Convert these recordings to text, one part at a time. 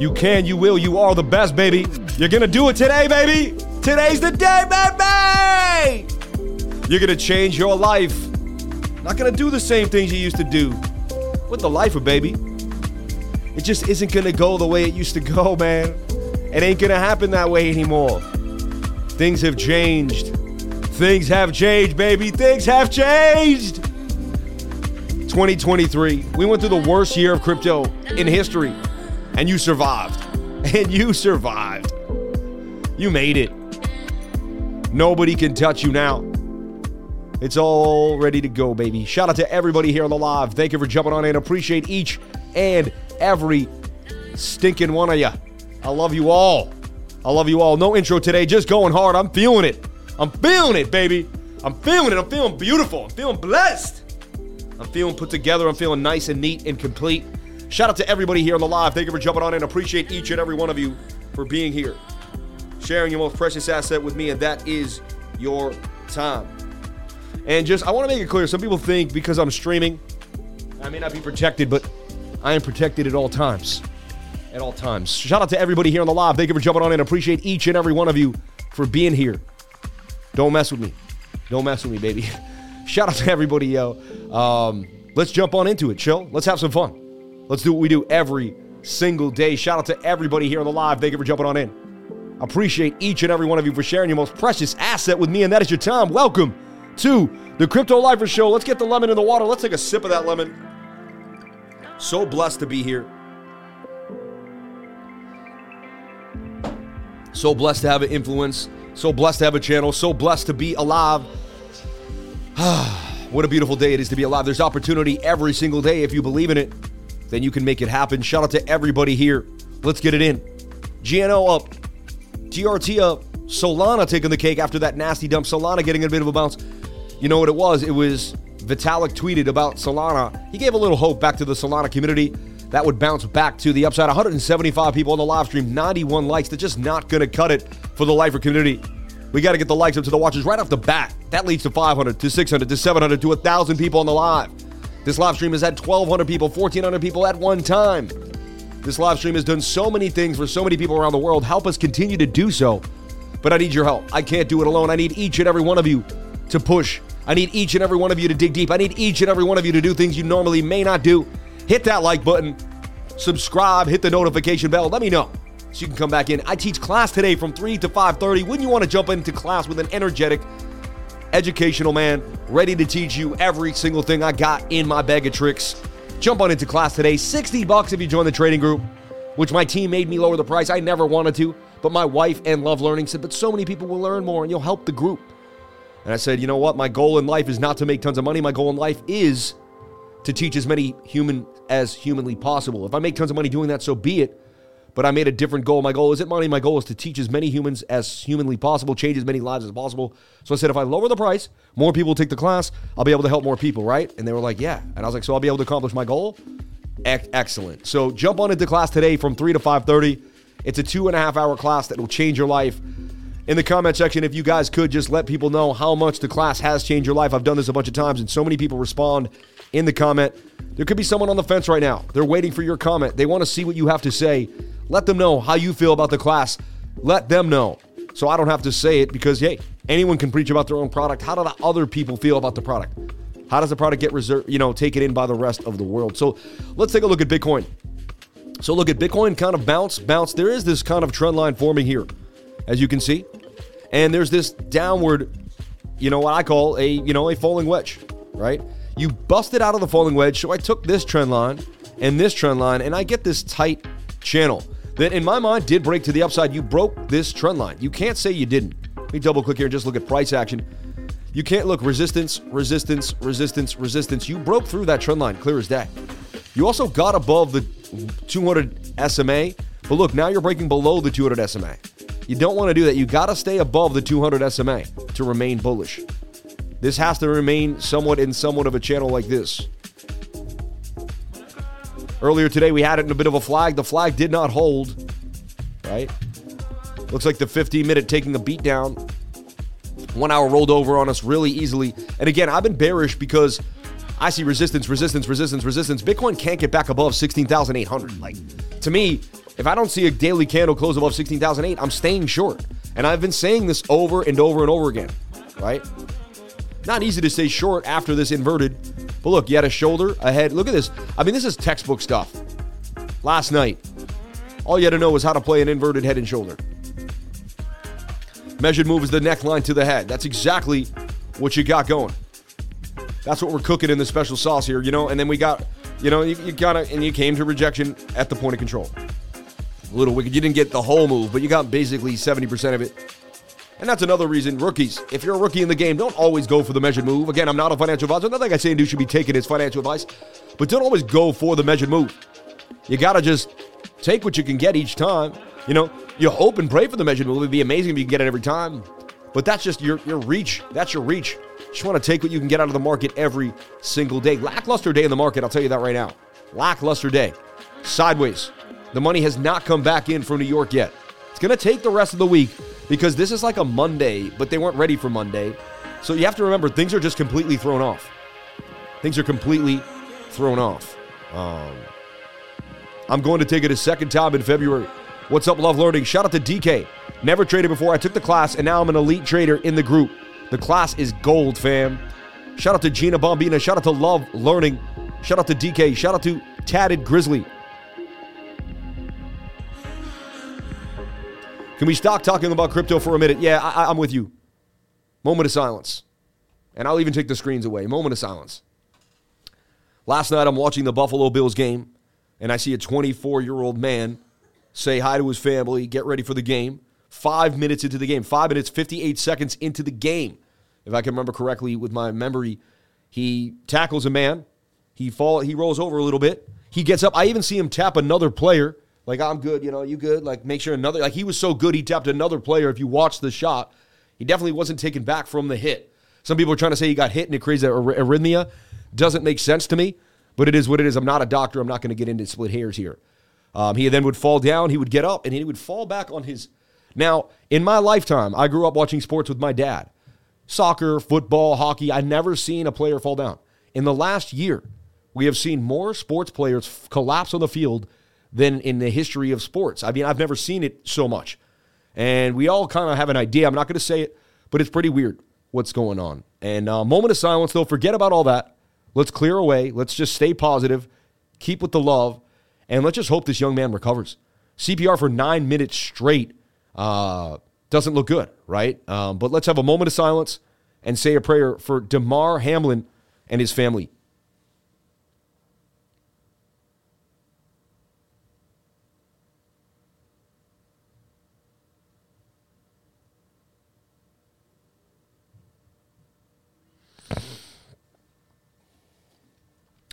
You can, you will, you are the best, baby. You're gonna do it today, baby. Today's the day, baby. You're gonna change your life. Not gonna do the same things you used to do with the lifer, baby. It just isn't gonna go the way it used to go, man. It ain't gonna happen that way anymore. Things have changed. Things have changed, baby. Things have changed. 2023, we went through the worst year of crypto in history, and you survived. And you survived. You made it. Nobody can touch you now. It's all ready to go, baby. Shout out to everybody here on the live. Thank you for jumping on in. Appreciate each and every stinking one of you. I love you all. I love you all. No intro today, just going hard. I'm feeling it. I'm feeling it, baby. I'm feeling it. I'm feeling beautiful. I'm feeling blessed. I'm feeling put together. I'm feeling nice and neat and complete. Shout out to everybody here on the live. Thank you for jumping on in. Appreciate each and every one of you for being here, sharing your most precious asset with me, and that is your time. And just, I want to make it clear some people think because I'm streaming, I may not be protected, but I am protected at all times. At all times. Shout out to everybody here on the live. Thank you for jumping on in. Appreciate each and every one of you for being here. Don't mess with me. Don't mess with me, baby. Shout out to everybody, yo. Um, let's jump on into it, chill. Let's have some fun. Let's do what we do every single day. Shout out to everybody here on the live. Thank you for jumping on in. Appreciate each and every one of you for sharing your most precious asset with me, and that is your time. Welcome to the Crypto Lifer Show. Let's get the lemon in the water. Let's take a sip of that lemon. So blessed to be here. So blessed to have an influence. So blessed to have a channel. So blessed to be alive. what a beautiful day it is to be alive. There's opportunity every single day. If you believe in it, then you can make it happen. Shout out to everybody here. Let's get it in. GNO up. TRT up. Solana taking the cake after that nasty dump. Solana getting a bit of a bounce. You know what it was? It was Vitalik tweeted about Solana. He gave a little hope back to the Solana community that would bounce back to the upside. 175 people on the live stream, 91 likes. They're just not going to cut it for the lifer community. We got to get the likes up to the watchers right off the bat. That leads to 500, to 600, to 700, to 1,000 people on the live. This live stream has had 1,200 people, 1,400 people at one time. This live stream has done so many things for so many people around the world. Help us continue to do so. But I need your help. I can't do it alone. I need each and every one of you to push. I need each and every one of you to dig deep. I need each and every one of you to do things you normally may not do. Hit that like button, subscribe, hit the notification bell. Let me know so you can come back in. I teach class today from 3 to 5:30. Wouldn't you want to jump into class with an energetic educational man ready to teach you every single thing I got in my bag of tricks? Jump on into class today. 60 bucks if you join the trading group, which my team made me lower the price. I never wanted to, but my wife and Love Learning said, "But so many people will learn more and you'll help the group." And I said, "You know what? My goal in life is not to make tons of money. My goal in life is to teach as many human as humanly possible. If I make tons of money doing that, so be it. But I made a different goal. My goal isn't money. My goal is to teach as many humans as humanly possible, change as many lives as possible. So I said, if I lower the price, more people take the class. I'll be able to help more people, right? And they were like, yeah. And I was like, so I'll be able to accomplish my goal. Ec- excellent. So jump on into class today from three to five thirty. It's a two and a half hour class that will change your life. In the comment section, if you guys could just let people know how much the class has changed your life. I've done this a bunch of times, and so many people respond in the comment. There could be someone on the fence right now. They're waiting for your comment. They want to see what you have to say. Let them know how you feel about the class. Let them know. So I don't have to say it because, hey, anyone can preach about their own product. How do the other people feel about the product? How does the product get reserved, you know, taken in by the rest of the world? So let's take a look at Bitcoin. So look at Bitcoin kind of bounce, bounce. There is this kind of trend line forming here, as you can see. And there's this downward, you know, what I call a, you know, a falling wedge, right? You busted out of the falling wedge. So I took this trend line and this trend line, and I get this tight channel that in my mind did break to the upside. You broke this trend line. You can't say you didn't. Let me double click here and just look at price action. You can't look resistance, resistance, resistance, resistance. You broke through that trend line clear as day. You also got above the 200 SMA, but look, now you're breaking below the 200 SMA. You don't want to do that. You got to stay above the 200 SMA to remain bullish. This has to remain somewhat in somewhat of a channel like this. Earlier today, we had it in a bit of a flag. The flag did not hold, right? Looks like the 15 minute taking a beat down. One hour rolled over on us really easily. And again, I've been bearish because I see resistance, resistance, resistance, resistance. Bitcoin can't get back above 16,800. Like, to me, If I don't see a daily candle close above 16,008, I'm staying short. And I've been saying this over and over and over again, right? Not easy to stay short after this inverted. But look, you had a shoulder, a head. Look at this. I mean, this is textbook stuff. Last night, all you had to know was how to play an inverted head and shoulder. Measured move is the neckline to the head. That's exactly what you got going. That's what we're cooking in the special sauce here, you know. And then we got, you know, you, you got to, and you came to rejection at the point of control. A little wicked. You didn't get the whole move, but you got basically 70% of it. And that's another reason, rookies, if you're a rookie in the game, don't always go for the measured move. Again, I'm not a financial advisor. Nothing I say and do should be taken as financial advice, but don't always go for the measured move. You got to just take what you can get each time. You know, you hope and pray for the measured move. It'd be amazing if you can get it every time. But that's just your, your reach. That's your reach. Just want to take what you can get out of the market every single day. Lackluster day in the market, I'll tell you that right now. Lackluster day. Sideways. The money has not come back in from New York yet. It's going to take the rest of the week because this is like a Monday, but they weren't ready for Monday. So you have to remember things are just completely thrown off. Things are completely thrown off. Um, I'm going to take it a second time in February. What's up, Love Learning? Shout out to DK. Never traded before. I took the class, and now I'm an elite trader in the group. The class is gold, fam. Shout out to Gina Bombina. Shout out to Love Learning. Shout out to DK. Shout out to Tatted Grizzly. Can we stop talking about crypto for a minute? Yeah, I, I'm with you. Moment of silence. And I'll even take the screens away. Moment of silence. Last night, I'm watching the Buffalo Bills game, and I see a 24 year old man say hi to his family, get ready for the game. Five minutes into the game, five minutes, 58 seconds into the game, if I can remember correctly with my memory, he tackles a man. He fall, he rolls over a little bit. He gets up. I even see him tap another player like I'm good, you know, you good. Like make sure another like he was so good he tapped another player. If you watch the shot, he definitely wasn't taken back from the hit. Some people are trying to say he got hit and it creates arrhythmia. Doesn't make sense to me, but it is what it is. I'm not a doctor. I'm not going to get into split hairs here. Um, he then would fall down. He would get up and he would fall back on his. Now, in my lifetime, I grew up watching sports with my dad soccer, football, hockey. I never seen a player fall down. In the last year, we have seen more sports players collapse on the field than in the history of sports. I mean, I've never seen it so much. And we all kind of have an idea. I'm not going to say it, but it's pretty weird what's going on. And uh, moment of silence, though. Forget about all that. Let's clear away. Let's just stay positive, keep with the love, and let's just hope this young man recovers. CPR for nine minutes straight uh, doesn't look good, right? Um, but let's have a moment of silence and say a prayer for Damar Hamlin and his family.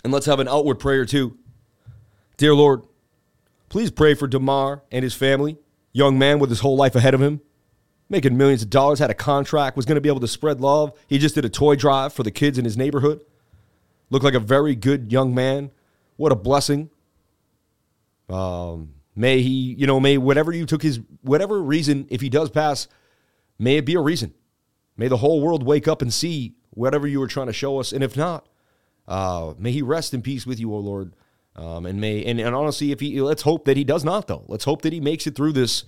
And let's have an outward prayer too. Dear Lord, please pray for Damar and his family, young man with his whole life ahead of him, making millions of dollars, had a contract, was going to be able to spread love. He just did a toy drive for the kids in his neighborhood. Looked like a very good young man. What a blessing. Um, may he, you know, may whatever you took his, whatever reason, if he does pass, may it be a reason. May the whole world wake up and see whatever you were trying to show us. And if not, uh, may he rest in peace with you, O Lord. Um, and may and, and honestly, if he let's hope that he does not though. Let's hope that he makes it through this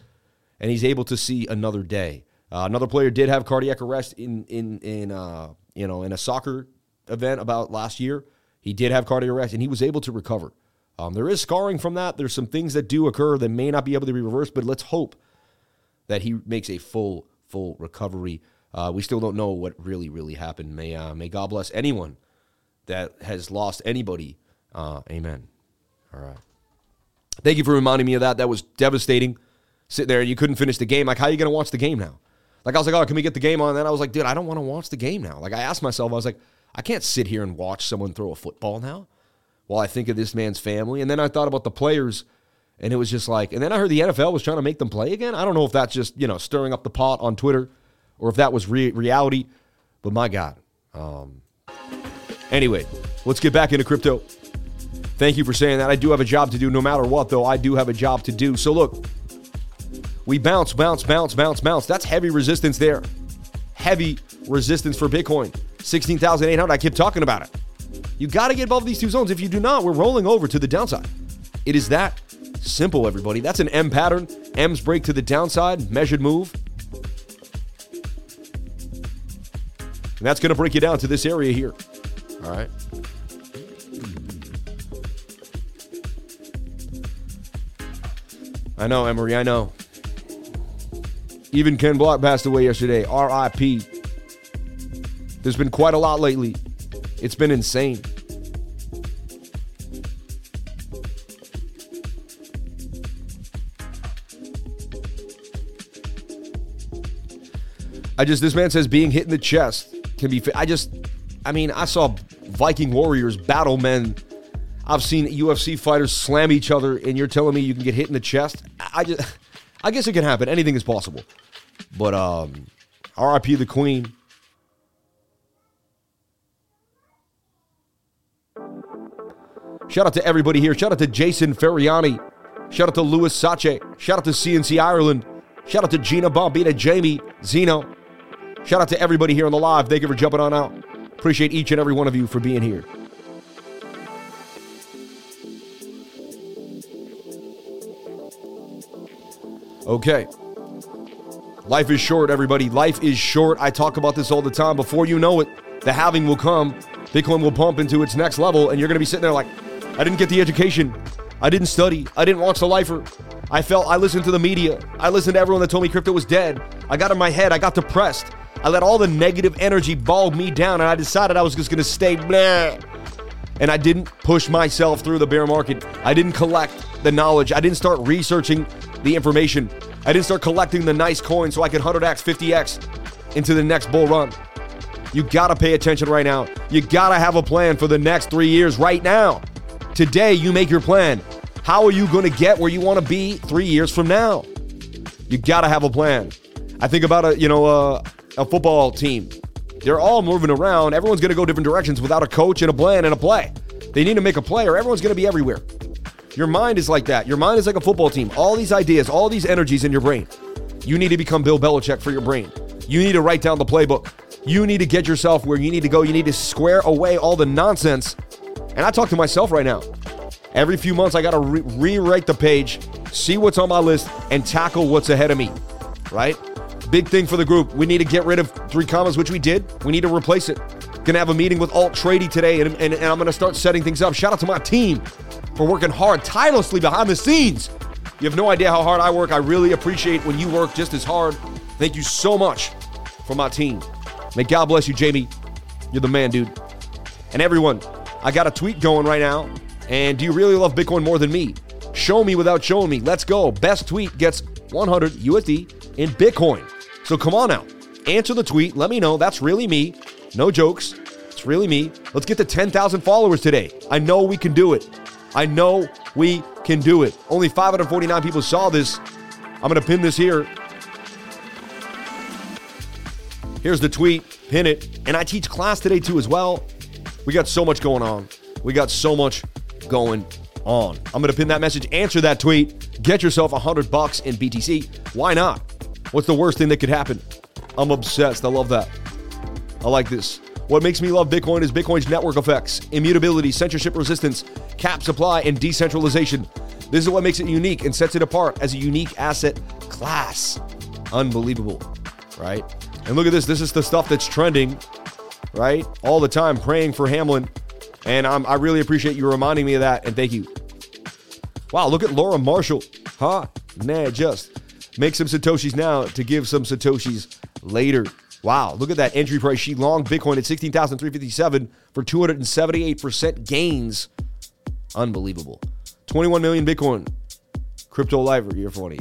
and he's able to see another day. Uh, another player did have cardiac arrest in in in uh, you know in a soccer event about last year. He did have cardiac arrest and he was able to recover. Um, there is scarring from that. There's some things that do occur that may not be able to be reversed, but let's hope that he makes a full full recovery. Uh, we still don't know what really really happened. May uh, may God bless anyone that has lost anybody. Uh, amen. All right. Thank you for reminding me of that. That was devastating. Sitting there and you couldn't finish the game. Like, how are you going to watch the game now? Like, I was like, oh, can we get the game on? And then I was like, dude, I don't want to watch the game now. Like, I asked myself, I was like, I can't sit here and watch someone throw a football now while I think of this man's family. And then I thought about the players, and it was just like, and then I heard the NFL was trying to make them play again. I don't know if that's just, you know, stirring up the pot on Twitter or if that was re- reality, but my God. Um, Anyway, let's get back into crypto. Thank you for saying that. I do have a job to do no matter what, though. I do have a job to do. So, look, we bounce, bounce, bounce, bounce, bounce. That's heavy resistance there. Heavy resistance for Bitcoin. 16,800. I keep talking about it. You got to get above these two zones. If you do not, we're rolling over to the downside. It is that Simple, everybody. That's an M pattern. M's break to the downside, measured move. And that's going to break you down to this area here. All right. I know, Emery, I know. Even Ken Block passed away yesterday. RIP. There's been quite a lot lately. It's been insane. I just, this man says being hit in the chest can be, I just, I mean, I saw Viking Warriors battle men. I've seen UFC fighters slam each other, and you're telling me you can get hit in the chest? I just, I guess it can happen. Anything is possible. But um, RIP the Queen. Shout out to everybody here. Shout out to Jason Ferriani. Shout out to Louis Sache. Shout out to CNC Ireland. Shout out to Gina Bombina, Jamie, Zeno. Shout out to everybody here on the live. Thank you for jumping on out. Appreciate each and every one of you for being here. Okay. Life is short, everybody. Life is short. I talk about this all the time. Before you know it, the halving will come. Bitcoin will pump into its next level, and you're going to be sitting there like, I didn't get the education. I didn't study. I didn't watch the lifer. I felt I listened to the media. I listened to everyone that told me crypto was dead. I got in my head. I got depressed. I let all the negative energy bog me down, and I decided I was just to stay blah. And I didn't push myself through the bear market. I didn't collect the knowledge. I didn't start researching the information. I didn't start collecting the nice coins so I could 100x, 50x into the next bull run. You gotta pay attention right now. You gotta have a plan for the next three years right now. Today, you make your plan. How are you gonna get where you wanna be three years from now? You gotta have a plan. I think about a, you know, a, a football team. They're all moving around. Everyone's gonna go different directions without a coach and a plan and a play. They need to make a play or everyone's gonna be everywhere. Your mind is like that. Your mind is like a football team. All these ideas, all these energies in your brain. You need to become Bill Belichick for your brain. You need to write down the playbook. You need to get yourself where you need to go. You need to square away all the nonsense. And I talk to myself right now. Every few months, I got to re- rewrite the page, see what's on my list, and tackle what's ahead of me. Right? Big thing for the group. We need to get rid of 3Commas, which we did. We need to replace it. Gonna have a meeting with Altrady today, and, and, and I'm gonna start setting things up. Shout out to my team for working hard, tirelessly behind the scenes. You have no idea how hard I work. I really appreciate when you work just as hard. Thank you so much for my team. May God bless you, Jamie. You're the man, dude. And everyone, I got a tweet going right now. And do you really love Bitcoin more than me? Show me without showing me. Let's go. Best tweet gets 100 USD in Bitcoin. So come on out. Answer the tweet. Let me know. That's really me. No jokes. It's really me. Let's get to 10,000 followers today. I know we can do it. I know we can do it. Only 549 people saw this. I'm going to pin this here. Here's the tweet. Pin it. And I teach class today too as well. We got so much going on. We got so much going on. I'm going to pin that message, answer that tweet, get yourself 100 bucks in BTC. Why not? What's the worst thing that could happen? I'm obsessed. I love that. I like this. What makes me love Bitcoin is Bitcoin's network effects, immutability, censorship resistance, cap supply, and decentralization. This is what makes it unique and sets it apart as a unique asset class. Unbelievable, right? And look at this. This is the stuff that's trending, right? All the time, praying for Hamlin. And I'm, I really appreciate you reminding me of that. And thank you. Wow, look at Laura Marshall. Huh? Nah, just make some Satoshis now to give some Satoshis later. Wow, look at that entry price. She long Bitcoin at 16,357 for 278% gains. Unbelievable. 21 million Bitcoin. Crypto Lifer, you're funny.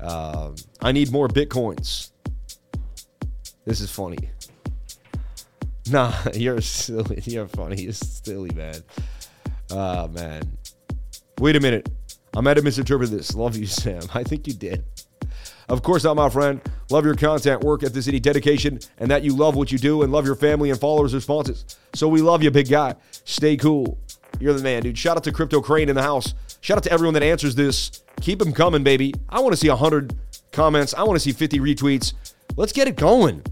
Um, I need more Bitcoins. This is funny. Nah, you're silly. You're funny. You're silly, man. Uh, man. Wait a minute. I might have misinterpreted this. Love you, Sam. I think you did. Of course not, my friend. Love your content, work at the city, dedication, and that you love what you do and love your family and followers' responses. So we love you, big guy. Stay cool. You're the man, dude. Shout out to Crypto Crane in the house. Shout out to everyone that answers this. Keep them coming, baby. I want to see 100 comments. I want to see 50 retweets. Let's get it going.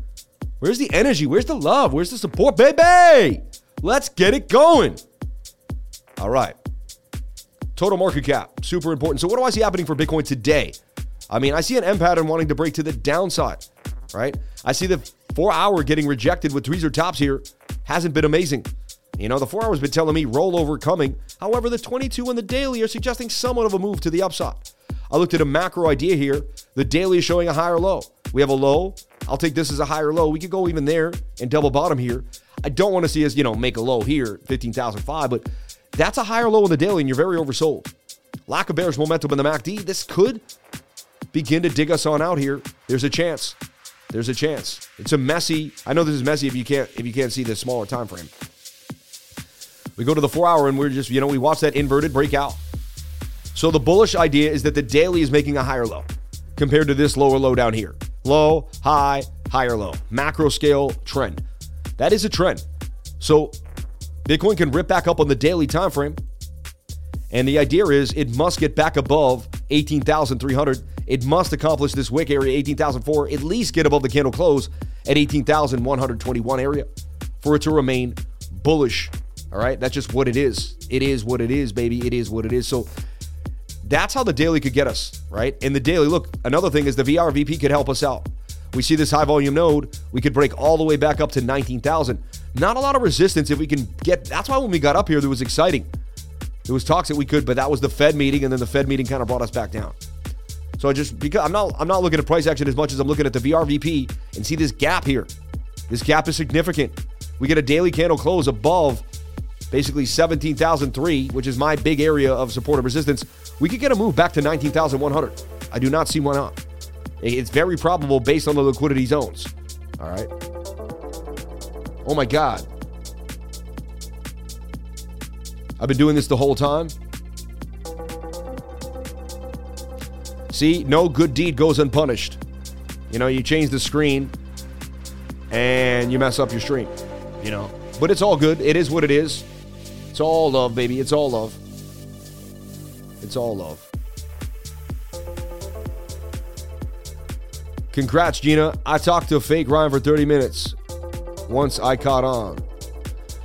Where's the energy? Where's the love? Where's the support, baby? Let's get it going. All right. Total market cap, super important. So, what do I see happening for Bitcoin today? I mean, I see an M pattern wanting to break to the downside, right? I see the four hour getting rejected with tweezer tops here. Hasn't been amazing. You know, the four hours been telling me rollover coming. However, the 22 and the daily are suggesting somewhat of a move to the upside. I looked at a macro idea here. The daily is showing a higher low. We have a low. I'll take this as a higher low. We could go even there and double bottom here. I don't want to see us, you know, make a low here, 15,005, but that's a higher low in the daily, and you're very oversold. Lack of bearish momentum in the MACD. This could begin to dig us on out here. There's a chance. There's a chance. It's a messy. I know this is messy if you can't if you can't see the smaller time frame. We go to the four hour and we're just you know we watch that inverted breakout. So the bullish idea is that the daily is making a higher low compared to this lower low down here. Low, high, higher low. Macro scale trend. That is a trend. So Bitcoin can rip back up on the daily time frame. And the idea is it must get back above 18,300. It must accomplish this wick area 18,004, at least get above the candle close at 18,121 area for it to remain bullish. All right, that's just what it is. It is what it is, baby. It is what it is. So that's how the daily could get us, right? In the daily, look, another thing is the VRVP could help us out. We see this high volume node, we could break all the way back up to 19,000. Not a lot of resistance if we can get. That's why when we got up here, there was exciting. There was talks that we could, but that was the Fed meeting, and then the Fed meeting kind of brought us back down. So I just because I'm not I'm not looking at price action as much as I'm looking at the VRVP and see this gap here. This gap is significant. We get a daily candle close above basically 17,003, which is my big area of support and resistance. We could get a move back to 19,100. I do not see why not. It's very probable based on the liquidity zones. All right. Oh my God. I've been doing this the whole time. See, no good deed goes unpunished. You know, you change the screen and you mess up your stream, you know. But it's all good. It is what it is. It's all love, baby. It's all love. It's all love. Congrats, Gina. I talked to a fake Ryan for 30 minutes once I caught on.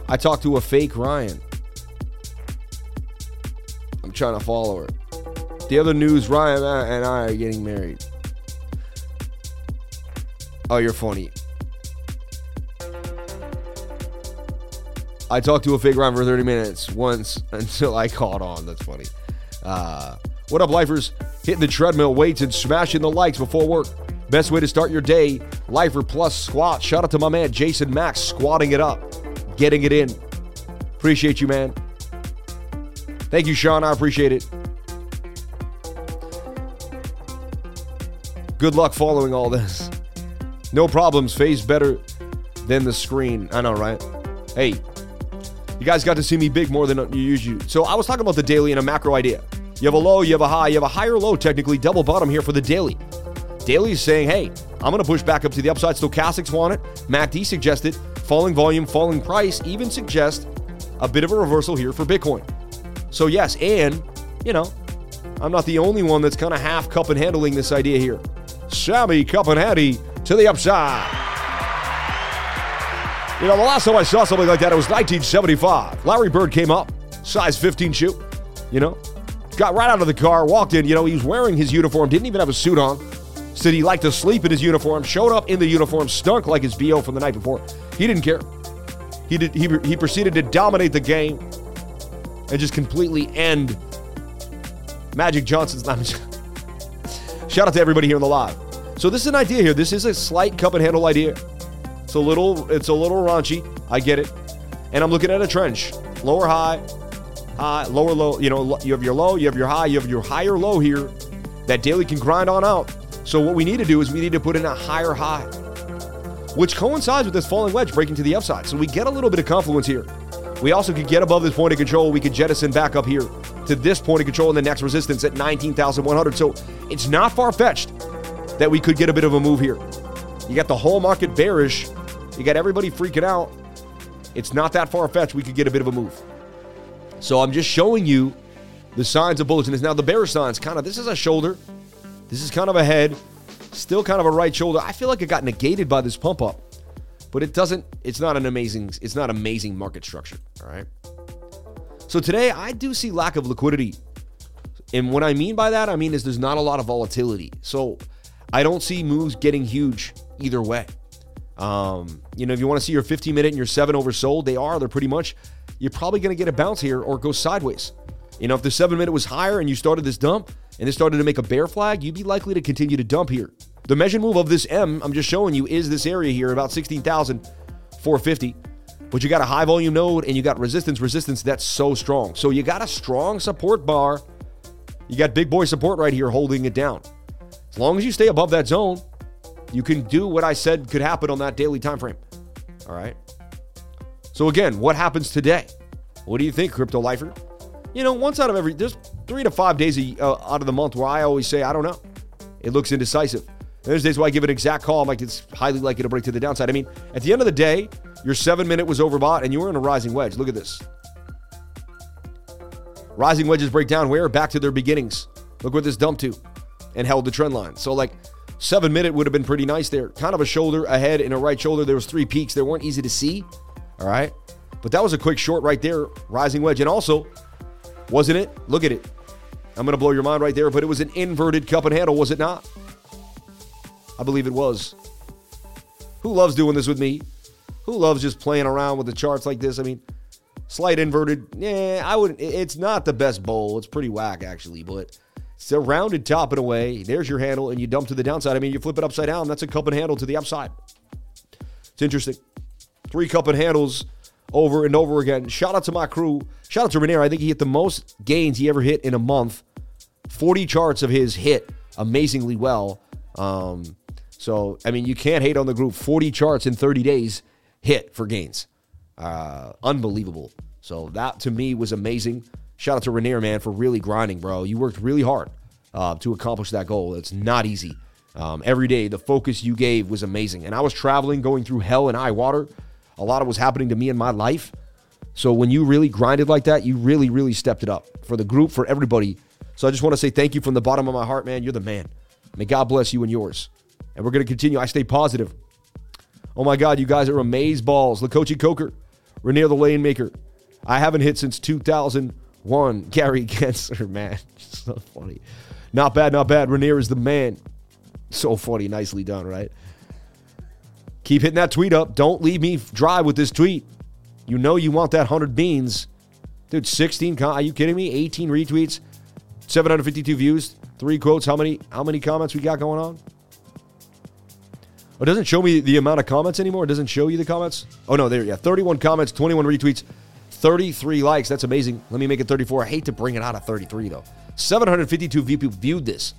I talked to a fake Ryan. I'm trying to follow her. The other news Ryan and I are getting married. Oh, you're funny. I talked to a fake Ryan for 30 minutes once until I caught on. That's funny. Uh, what up, lifers? Hitting the treadmill weights and smashing the likes before work. Best way to start your day, Lifer Plus Squat. Shout out to my man Jason Max squatting it up, getting it in. Appreciate you, man. Thank you, Sean. I appreciate it. Good luck following all this. No problems. Phase better than the screen. I know, right? Hey, you guys got to see me big more than you usually. So I was talking about the daily and a macro idea. You have a low, you have a high, you have a higher low, technically double bottom here for the daily. Daily is saying, hey, I'm going to push back up to the upside. Stochastics want it. MACD suggested. Falling volume, falling price even suggest a bit of a reversal here for Bitcoin. So, yes, and, you know, I'm not the only one that's kind of half cup and handling this idea here. Sammy Cup and Hattie to the upside. You know, the last time I saw something like that, it was 1975. Larry Bird came up, size 15 shoe, you know, got right out of the car, walked in. You know, he was wearing his uniform, didn't even have a suit on. Said he liked to sleep in his uniform, showed up in the uniform, stunk like his BO from the night before. He didn't care. He, did, he, he proceeded to dominate the game and just completely end Magic Johnson's. Shout out to everybody here in the live. So this is an idea here. This is a slight cup and handle idea. It's a little, it's a little raunchy. I get it. And I'm looking at a trench. Lower high, high, lower low. You know, you have your low, you have your high, you have your higher low here. That daily can grind on out. So what we need to do is we need to put in a higher high, which coincides with this falling wedge breaking to the upside. So we get a little bit of confluence here. We also could get above this point of control. We could jettison back up here to this point of control and the next resistance at 19,100. So it's not far fetched that we could get a bit of a move here. You got the whole market bearish. You got everybody freaking out. It's not that far fetched. We could get a bit of a move. So I'm just showing you the signs of bullishness. Now the bearish signs, kind of, this is a shoulder. This is kind of a head, still kind of a right shoulder. I feel like it got negated by this pump up, but it doesn't. It's not an amazing. It's not amazing market structure. All right. So today I do see lack of liquidity And what I mean by that, I mean is there's not a lot of volatility. So I don't see moves getting huge either way. Um, you know, if you want to see your 15 minute and your seven oversold, they are. They're pretty much. You're probably going to get a bounce here or go sideways. You know, if the seven minute was higher and you started this dump and it started to make a bear flag, you'd be likely to continue to dump here. The measure move of this M, I'm just showing you, is this area here, about 16,450. But you got a high volume node and you got resistance, resistance that's so strong. So you got a strong support bar. You got big boy support right here holding it down. As long as you stay above that zone, you can do what I said could happen on that daily time frame. All right. So again, what happens today? What do you think, crypto lifer? You know, once out of every there's three to five days uh, out of the month where I always say I don't know. It looks indecisive. There's days where I give an exact call. I'm like it's highly likely to break to the downside. I mean, at the end of the day, your seven minute was overbought and you were in a rising wedge. Look at this. Rising wedges break down where? Back to their beginnings. Look where this dumped to and held the trend line. So like seven minute would have been pretty nice there. Kind of a shoulder ahead and a right shoulder. There was three peaks. They weren't easy to see. All right. But that was a quick short right there, rising wedge. And also, wasn't it? Look at it. I'm going to blow your mind right there, but it was an inverted cup and handle, was it not? I believe it was. Who loves doing this with me? Who loves just playing around with the charts like this? I mean, slight inverted. Yeah, I would. It's not the best bowl. It's pretty whack actually, but it's a rounded top and away. There's your handle, and you dump to the downside. I mean, you flip it upside down. That's a cup and handle to the upside. It's interesting. Three cup and handles over and over again. Shout out to my crew. Shout out to Renier. I think he hit the most gains he ever hit in a month. 40 charts of his hit amazingly well. Um, so, I mean, you can't hate on the group. 40 charts in 30 days hit for gains. Uh, unbelievable. So, that to me was amazing. Shout out to Renier, man, for really grinding, bro. You worked really hard uh, to accomplish that goal. It's not easy. Um, every day, the focus you gave was amazing. And I was traveling, going through hell and high water. A lot of was happening to me in my life. So when you really grinded like that, you really, really stepped it up for the group, for everybody. So I just want to say thank you from the bottom of my heart, man. You're the man. May God bless you and yours. And we're going to continue. I stay positive. Oh my God, you guys are amaze balls. Lakochi Coker, Renier the Lane Maker. I haven't hit since 2001. Gary Gensler, man. so funny. Not bad, not bad. Renier is the man. So funny. Nicely done, right? Keep hitting that tweet up. Don't leave me dry with this tweet. You know you want that 100 beans. Dude, 16 are you kidding me? 18 retweets, 752 views, three quotes. How many how many comments we got going on? Oh, it doesn't show me the amount of comments anymore. It doesn't show you the comments. Oh no, there yeah, 31 comments, 21 retweets, 33 likes. That's amazing. Let me make it 34. I hate to bring it out of 33 though. 752 people viewed this.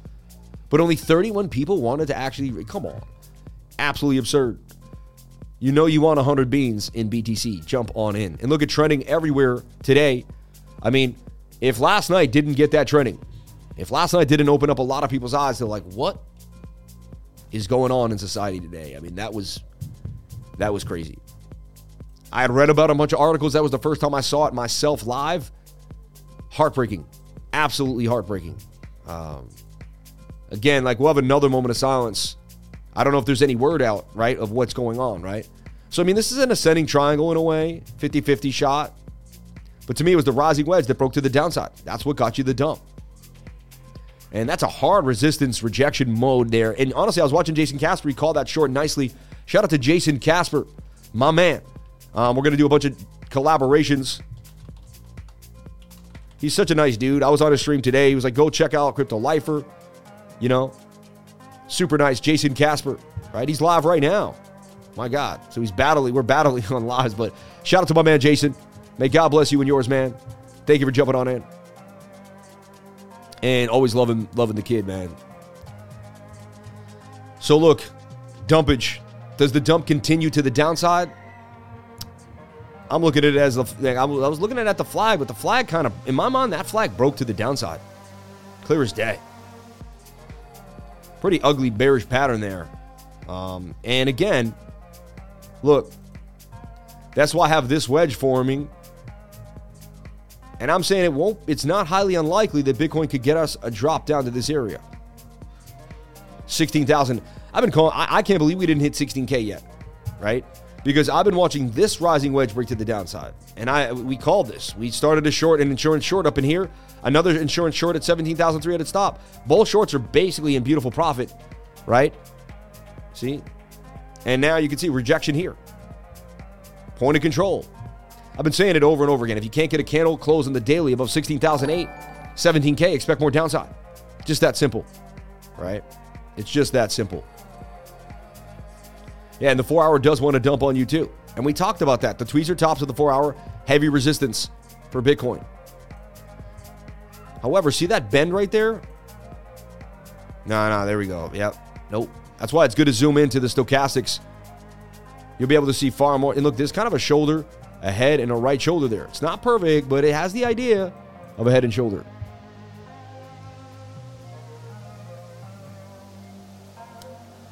But only 31 people wanted to actually come on. Absolutely absurd. You know you want 100 beans in BTC. Jump on in. And look at trending everywhere today. I mean, if last night didn't get that trending, if last night didn't open up a lot of people's eyes, they're like, what is going on in society today? I mean, that was that was crazy. I had read about a bunch of articles. That was the first time I saw it myself live. Heartbreaking. Absolutely heartbreaking. Um, again, like we'll have another moment of silence I don't know if there's any word out, right, of what's going on, right? So, I mean, this is an ascending triangle in a way, 50 50 shot. But to me, it was the rising wedge that broke to the downside. That's what got you the dump. And that's a hard resistance rejection mode there. And honestly, I was watching Jason Casper. He called that short nicely. Shout out to Jason Casper, my man. Um, we're going to do a bunch of collaborations. He's such a nice dude. I was on his stream today. He was like, go check out Crypto Lifer. You know, super nice Jason Casper, right? He's live right now. My God. So he's battling. We're battling on lives, but shout out to my man Jason. May God bless you and yours, man. Thank you for jumping on in. And always loving loving the kid, man. So look, dumpage. Does the dump continue to the downside? I'm looking at it as a, I was looking at it at the flag, but the flag kind of, in my mind, that flag broke to the downside. Clear as day pretty ugly bearish pattern there. Um, and again, look, that's why I have this wedge forming. And I'm saying it won't, it's not highly unlikely that Bitcoin could get us a drop down to this area. 16,000. I've been calling, I, I can't believe we didn't hit 16K yet, right? because I've been watching this rising wedge break to the downside, and I we called this. We started a short, an insurance short up in here, another insurance short at seventeen thousand three hundred stop. Both shorts are basically in beautiful profit, right? See, and now you can see rejection here. Point of control. I've been saying it over and over again. If you can't get a candle close in the daily above 16,008, 17K, expect more downside. Just that simple, right? It's just that simple. Yeah, and the four hour does want to dump on you too. And we talked about that. The tweezer tops of the four hour, heavy resistance for Bitcoin. However, see that bend right there? No, no, there we go. Yep. Nope. That's why it's good to zoom into the stochastics. You'll be able to see far more. And look, there's kind of a shoulder, a head, and a right shoulder there. It's not perfect, but it has the idea of a head and shoulder.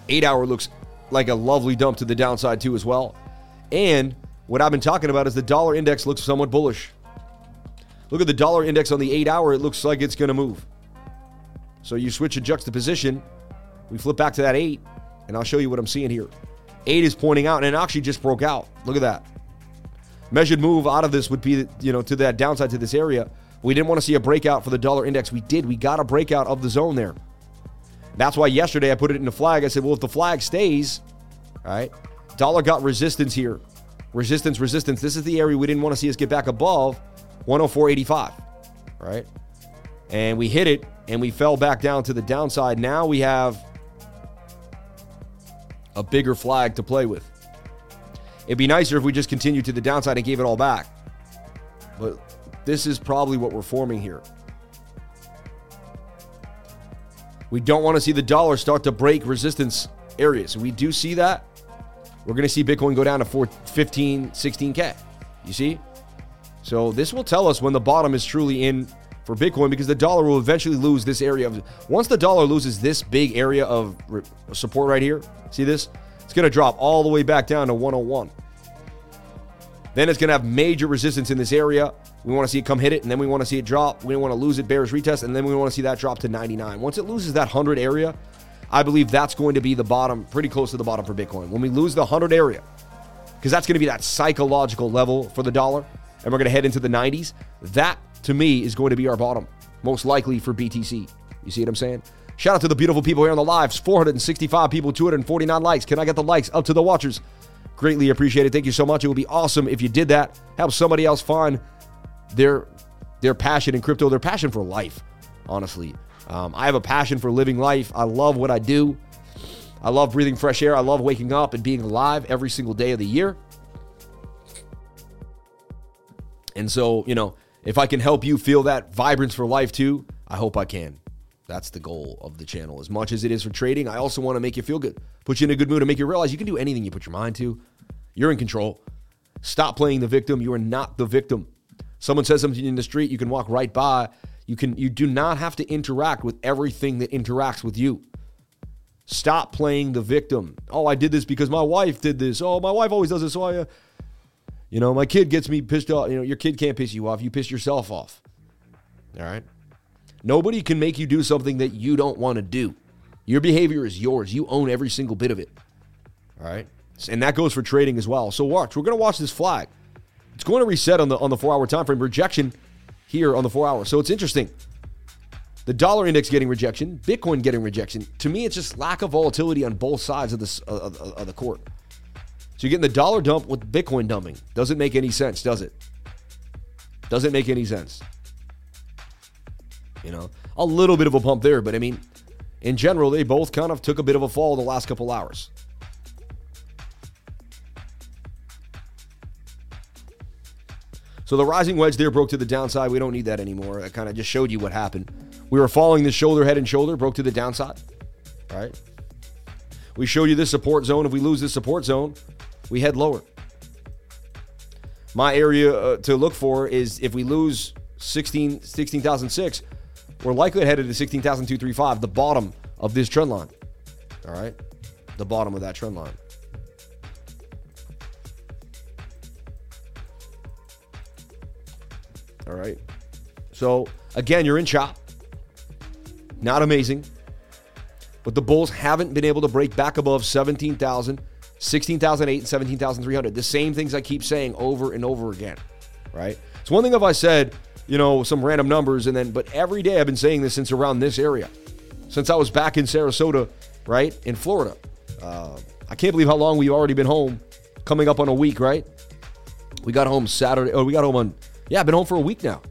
Eight hour looks like a lovely dump to the downside, too, as well. And what I've been talking about is the dollar index looks somewhat bullish. Look at the dollar index on the eight hour, it looks like it's going to move. So you switch a juxtaposition, we flip back to that eight, and I'll show you what I'm seeing here. Eight is pointing out, and it actually just broke out. Look at that. Measured move out of this would be, you know, to that downside to this area. We didn't want to see a breakout for the dollar index. We did. We got a breakout of the zone there. That's why yesterday I put it in the flag. I said, well, if the flag stays, right, dollar got resistance here. Resistance, resistance. This is the area we didn't want to see us get back above 104.85, right? And we hit it and we fell back down to the downside. Now we have a bigger flag to play with. It'd be nicer if we just continued to the downside and gave it all back. But this is probably what we're forming here. We don't want to see the dollar start to break resistance areas. We do see that. We're going to see Bitcoin go down to 4, 15, 16K. You see? So this will tell us when the bottom is truly in for Bitcoin because the dollar will eventually lose this area of. Once the dollar loses this big area of support right here, see this? It's going to drop all the way back down to 101. Then it's going to have major resistance in this area. We want to see it come hit it, and then we want to see it drop. We want to lose it, bears retest, and then we want to see that drop to 99. Once it loses that 100 area, I believe that's going to be the bottom, pretty close to the bottom for Bitcoin. When we lose the 100 area, because that's going to be that psychological level for the dollar, and we're going to head into the 90s, that to me is going to be our bottom, most likely for BTC. You see what I'm saying? Shout out to the beautiful people here on the lives 465 people, 249 likes. Can I get the likes up to the watchers? Greatly appreciate it. Thank you so much. It would be awesome if you did that. Help somebody else find their their passion in crypto, their passion for life. Honestly, um, I have a passion for living life. I love what I do. I love breathing fresh air. I love waking up and being alive every single day of the year. And so, you know, if I can help you feel that vibrance for life too, I hope I can. That's the goal of the channel. As much as it is for trading, I also want to make you feel good, put you in a good mood, and make you realize you can do anything you put your mind to. You're in control. Stop playing the victim. You are not the victim. Someone says something in the street, you can walk right by. You can you do not have to interact with everything that interacts with you. Stop playing the victim. Oh, I did this because my wife did this. Oh, my wife always does this. So I, uh, you know, my kid gets me pissed off. You know, your kid can't piss you off. You piss yourself off. All right. Nobody can make you do something that you don't want to do. Your behavior is yours. You own every single bit of it. All right. And that goes for trading as well. So watch. We're going to watch this flag. It's going to reset on the on the four hour time frame. Rejection here on the four hour. So it's interesting. The dollar index getting rejection, Bitcoin getting rejection. To me, it's just lack of volatility on both sides of this of, of, of the court. So you're getting the dollar dump with Bitcoin dumping. Doesn't make any sense, does it? Doesn't make any sense. You know, a little bit of a pump there, but I mean, in general, they both kind of took a bit of a fall the last couple hours. So the rising wedge there broke to the downside. We don't need that anymore. I kind of just showed you what happened. We were following the shoulder, head, and shoulder, broke to the downside. Right? We showed you this support zone. If we lose this support zone, we head lower. My area uh, to look for is if we lose 16 16,006, we're likely headed to 16,235, the bottom of this trend line. All right? The bottom of that trend line. All right. So, again, you're in chop. Not amazing. But the Bulls haven't been able to break back above 17,000 16,008 and 17,300. The same things I keep saying over and over again, right? It's one thing if I said, you know, some random numbers and then, but every day I've been saying this since around this area, since I was back in Sarasota, right, in Florida. Uh, I can't believe how long we've already been home, coming up on a week, right? We got home Saturday, oh, we got home on, yeah, I've been home for a week now.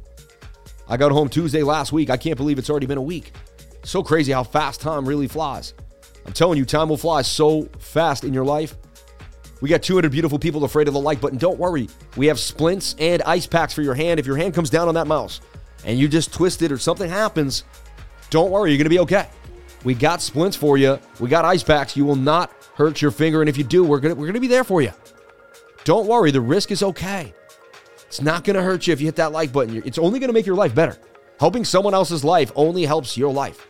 I got home Tuesday last week. I can't believe it's already been a week. So crazy how fast time really flies. I'm telling you, time will fly so fast in your life. We got 200 beautiful people afraid of the like button. Don't worry. We have splints and ice packs for your hand. If your hand comes down on that mouse and you just twist it or something happens, don't worry. You're going to be okay. We got splints for you. We got ice packs. You will not hurt your finger. And if you do, we're going to, we're going to be there for you. Don't worry. The risk is okay. It's not going to hurt you if you hit that like button. It's only going to make your life better. Helping someone else's life only helps your life.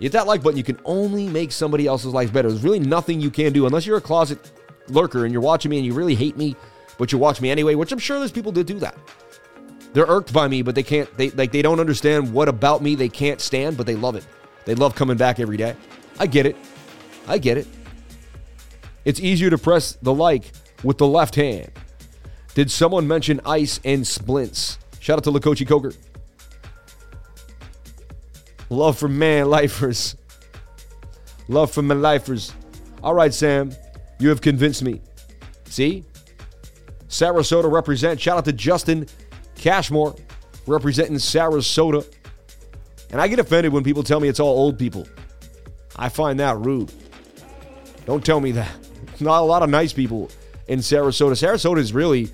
Hit that like button, you can only make somebody else's life better. There's really nothing you can do unless you're a closet lurker and you're watching me and you really hate me, but you watch me anyway, which I'm sure there's people that do that. They're irked by me, but they can't they like they don't understand what about me they can't stand, but they love it. They love coming back every day. I get it. I get it. It's easier to press the like with the left hand. Did someone mention ice and splints? Shout out to Lakochi Coker. Love for man lifers. Love for my lifers. All right, Sam, you have convinced me. See? Sarasota represent. Shout out to Justin Cashmore representing Sarasota. And I get offended when people tell me it's all old people. I find that rude. Don't tell me that. Not a lot of nice people in Sarasota. Sarasota is really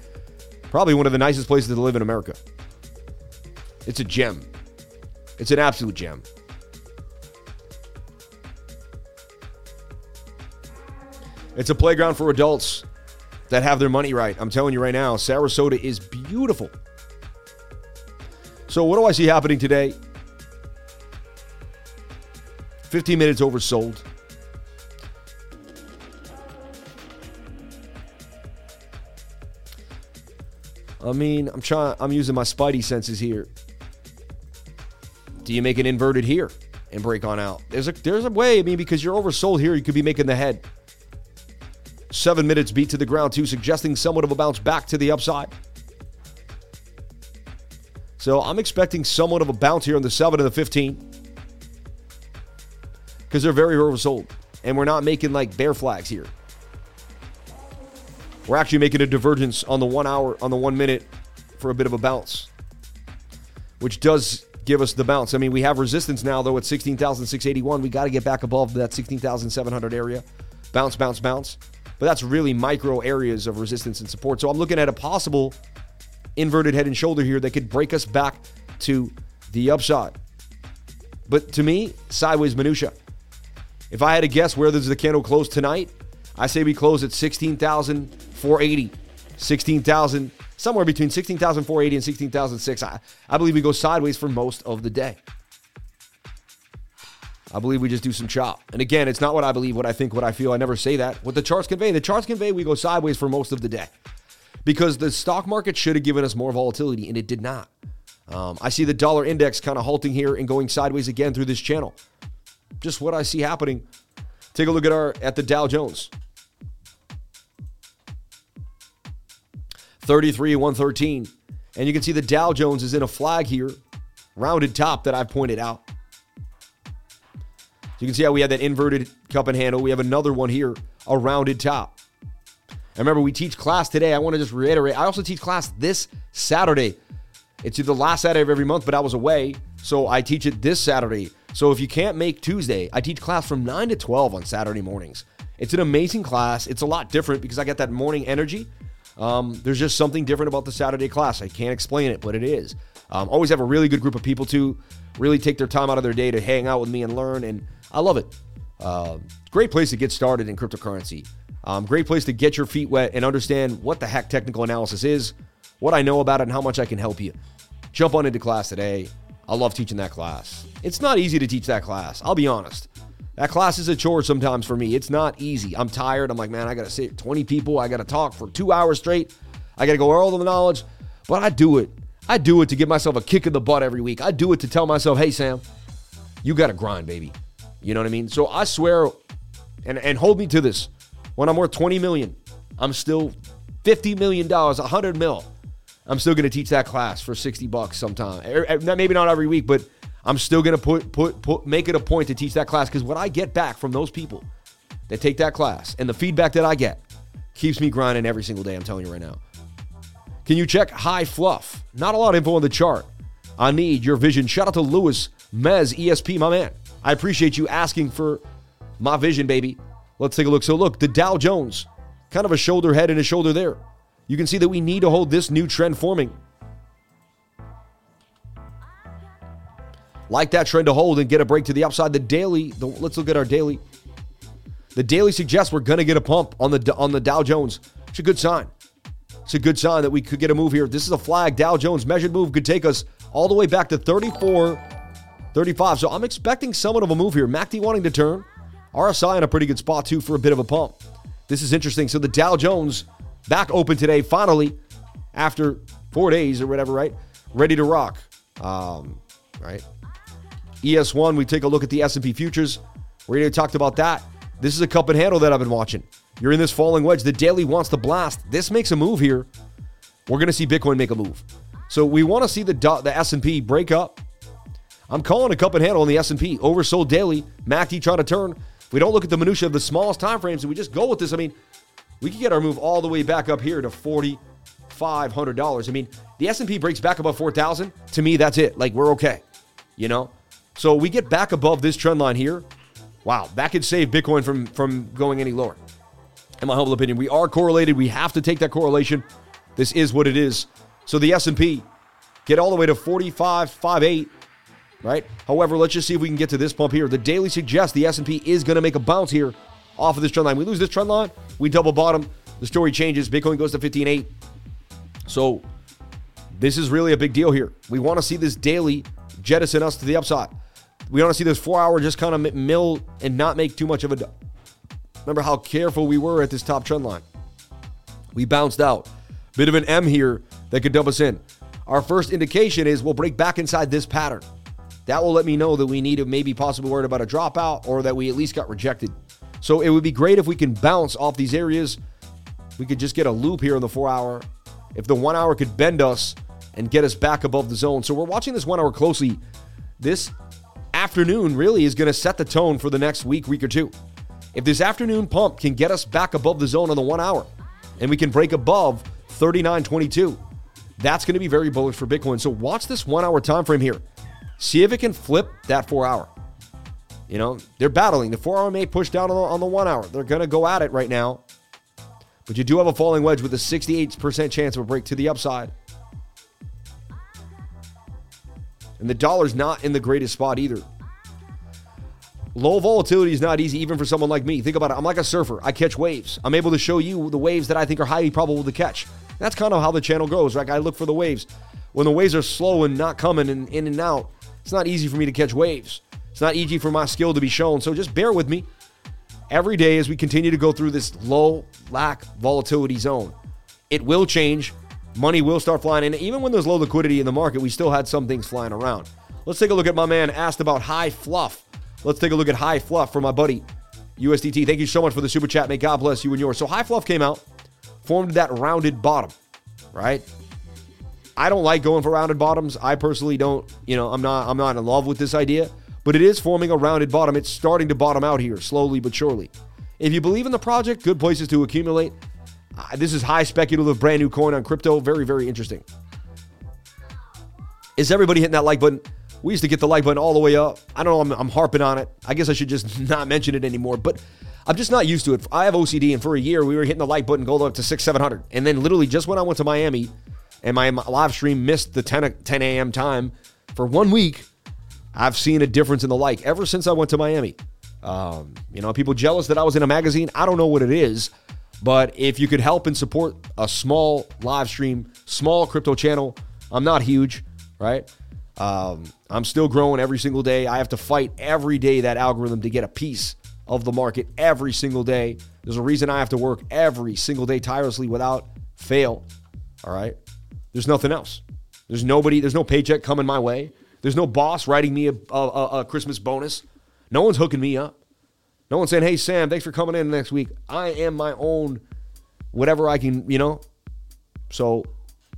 probably one of the nicest places to live in America. It's a gem. It's an absolute gem. It's a playground for adults that have their money right. I'm telling you right now, Sarasota is beautiful. So, what do I see happening today? 15 minutes oversold. I mean, I'm trying I'm using my spidey senses here. Do you make an inverted here and break on out? There's a there's a way. I mean, because you're oversold here, you could be making the head. Seven minutes beat to the ground, too, suggesting somewhat of a bounce back to the upside. So I'm expecting somewhat of a bounce here on the 7 and the 15 because they're very oversold. And we're not making like bear flags here. We're actually making a divergence on the one hour, on the one minute for a bit of a bounce, which does give us the bounce. I mean, we have resistance now, though, at 16,681. We got to get back above that 16,700 area. Bounce, bounce, bounce. But that's really micro areas of resistance and support. So I'm looking at a possible inverted head and shoulder here that could break us back to the upside. But to me, sideways minutia. If I had to guess where does the candle close tonight, I say we close at 16,480. 16,000 somewhere between 16,480 and 16,006. I, I believe we go sideways for most of the day. I believe we just do some chop. And again, it's not what I believe, what I think, what I feel. I never say that. What the charts convey, the charts convey we go sideways for most of the day because the stock market should have given us more volatility and it did not. Um, I see the dollar index kind of halting here and going sideways again through this channel. Just what I see happening. Take a look at our at the Dow Jones. 33 113. And you can see the Dow Jones is in a flag here, rounded top that I've pointed out. So you can see how we have that inverted cup and handle. We have another one here, a rounded top. And remember, we teach class today. I want to just reiterate. I also teach class this Saturday. It's the last Saturday of every month, but I was away. So I teach it this Saturday. So if you can't make Tuesday, I teach class from 9 to 12 on Saturday mornings. It's an amazing class. It's a lot different because I got that morning energy. Um, there's just something different about the Saturday class. I can't explain it, but it is. Um, always have a really good group of people to really take their time out of their day to hang out with me and learn, and I love it. Uh, great place to get started in cryptocurrency. Um, great place to get your feet wet and understand what the heck technical analysis is, what I know about it, and how much I can help you. Jump on into class today. I love teaching that class. It's not easy to teach that class. I'll be honest. That class is a chore sometimes for me. It's not easy. I'm tired. I'm like, man, I got to sit 20 people. I got to talk for two hours straight. I got to go over all the knowledge. But I do it. I do it to give myself a kick in the butt every week. I do it to tell myself, hey, Sam, you got to grind, baby. You know what I mean? So I swear, and, and hold me to this. When I'm worth 20 million, I'm still 50 million dollars, 100 mil. I'm still going to teach that class for 60 bucks sometime. Er, er, maybe not every week, but I'm still going to put put put make it a point to teach that class cuz what I get back from those people that take that class and the feedback that I get keeps me grinding every single day, I'm telling you right now. Can you check High Fluff? Not a lot of info on the chart. I need your vision. Shout out to Lewis Mez ESP, my man. I appreciate you asking for my vision, baby. Let's take a look. So, look, the Dow Jones, kind of a shoulder head and a shoulder there. You can see that we need to hold this new trend forming. Like that trend to hold and get a break to the upside. The daily, the, let's look at our daily. The daily suggests we're going to get a pump on the on the Dow Jones. It's a good sign. It's a good sign that we could get a move here. This is a flag. Dow Jones measured move could take us all the way back to 34, 35. So I'm expecting somewhat of a move here. MACD wanting to turn. RSI in a pretty good spot too for a bit of a pump. This is interesting. So the Dow Jones back open today, finally, after four days or whatever, right? Ready to rock. Um, right. ES1, we take a look at the S&P futures. We already talked about that. This is a cup and handle that I've been watching. You're in this falling wedge. The daily wants to blast. This makes a move here. We're going to see Bitcoin make a move. So we want to see the the S&P break up. I'm calling a cup and handle on the S&P. Oversold daily. MACD trying to turn. We don't look at the minutia of the smallest time frames and we just go with this. I mean, we could get our move all the way back up here to $4,500. I mean, the S&P breaks back above 4,000. To me, that's it. Like, we're okay, you know? So we get back above this trend line here. Wow, that could save Bitcoin from, from going any lower. In my humble opinion, we are correlated. We have to take that correlation. This is what it is. So the S&P get all the way to 45.58, right? However, let's just see if we can get to this pump here. The daily suggests the S&P is going to make a bounce here off of this trend line. We lose this trend line, we double bottom. The story changes. Bitcoin goes to 15.8. So this is really a big deal here. We want to see this daily jettison us to the upside. We want to see this four hour just kind of mill and not make too much of a. Remember how careful we were at this top trend line. We bounced out. Bit of an M here that could dump us in. Our first indication is we'll break back inside this pattern. That will let me know that we need to maybe possibly worried about a dropout or that we at least got rejected. So it would be great if we can bounce off these areas. We could just get a loop here in the four hour. If the one hour could bend us and get us back above the zone. So we're watching this one hour closely. This afternoon really is going to set the tone for the next week, week or two. If this afternoon pump can get us back above the zone on the one hour and we can break above 39.22, that's going to be very bullish for Bitcoin. So watch this one hour time frame here. See if it can flip that four hour. You know, they're battling. The four hour may push down on the, on the one hour. They're going to go at it right now. But you do have a falling wedge with a 68% chance of a break to the upside. And the dollar's not in the greatest spot either. Low volatility is not easy, even for someone like me. Think about it. I'm like a surfer. I catch waves. I'm able to show you the waves that I think are highly probable to catch. That's kind of how the channel goes, right? I look for the waves. When the waves are slow and not coming and in and out, it's not easy for me to catch waves. It's not easy for my skill to be shown. So just bear with me every day as we continue to go through this low lack volatility zone. It will change. Money will start flying in. Even when there's low liquidity in the market, we still had some things flying around. Let's take a look at my man asked about high fluff. Let's take a look at high fluff from my buddy USDT. Thank you so much for the super chat. May God bless you and yours. So high fluff came out, formed that rounded bottom, right? I don't like going for rounded bottoms. I personally don't, you know, I'm not I'm not in love with this idea but it is forming a rounded bottom. It's starting to bottom out here, slowly but surely. If you believe in the project, good places to accumulate. Uh, this is high speculative, brand new coin on crypto. Very, very interesting. Is everybody hitting that like button? We used to get the like button all the way up. I don't know, I'm, I'm harping on it. I guess I should just not mention it anymore, but I'm just not used to it. I have OCD, and for a year, we were hitting the like button, go up to six, 700. And then literally just when I went to Miami and my live stream missed the 10, 10 a.m. time for one week, I've seen a difference in the like ever since I went to Miami. Um, you know, people jealous that I was in a magazine. I don't know what it is, but if you could help and support a small live stream, small crypto channel, I'm not huge, right? Um, I'm still growing every single day. I have to fight every day that algorithm to get a piece of the market every single day. There's a reason I have to work every single day tirelessly without fail. All right. There's nothing else. There's nobody, there's no paycheck coming my way. There's no boss writing me a, a, a Christmas bonus. No one's hooking me up. No one's saying, hey, Sam, thanks for coming in next week. I am my own, whatever I can, you know? So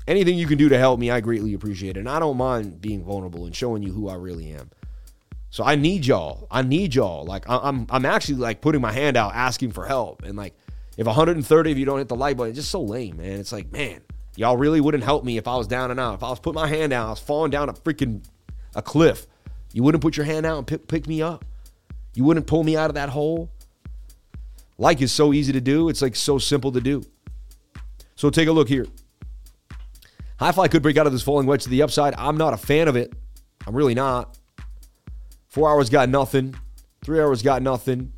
anything you can do to help me, I greatly appreciate it. And I don't mind being vulnerable and showing you who I really am. So I need y'all. I need y'all. Like I'm, I'm actually like putting my hand out, asking for help. And like, if 130 of you don't hit the like button, it's just so lame, man. It's like, man, y'all really wouldn't help me if I was down and out. If I was putting my hand out, I was falling down a freaking a cliff. You wouldn't put your hand out and pick, pick me up. You wouldn't pull me out of that hole. Like is so easy to do. It's like so simple to do. So take a look here. High fly could break out of this falling wedge to the upside. I'm not a fan of it. I'm really not. Four hours got nothing. Three hours got nothing.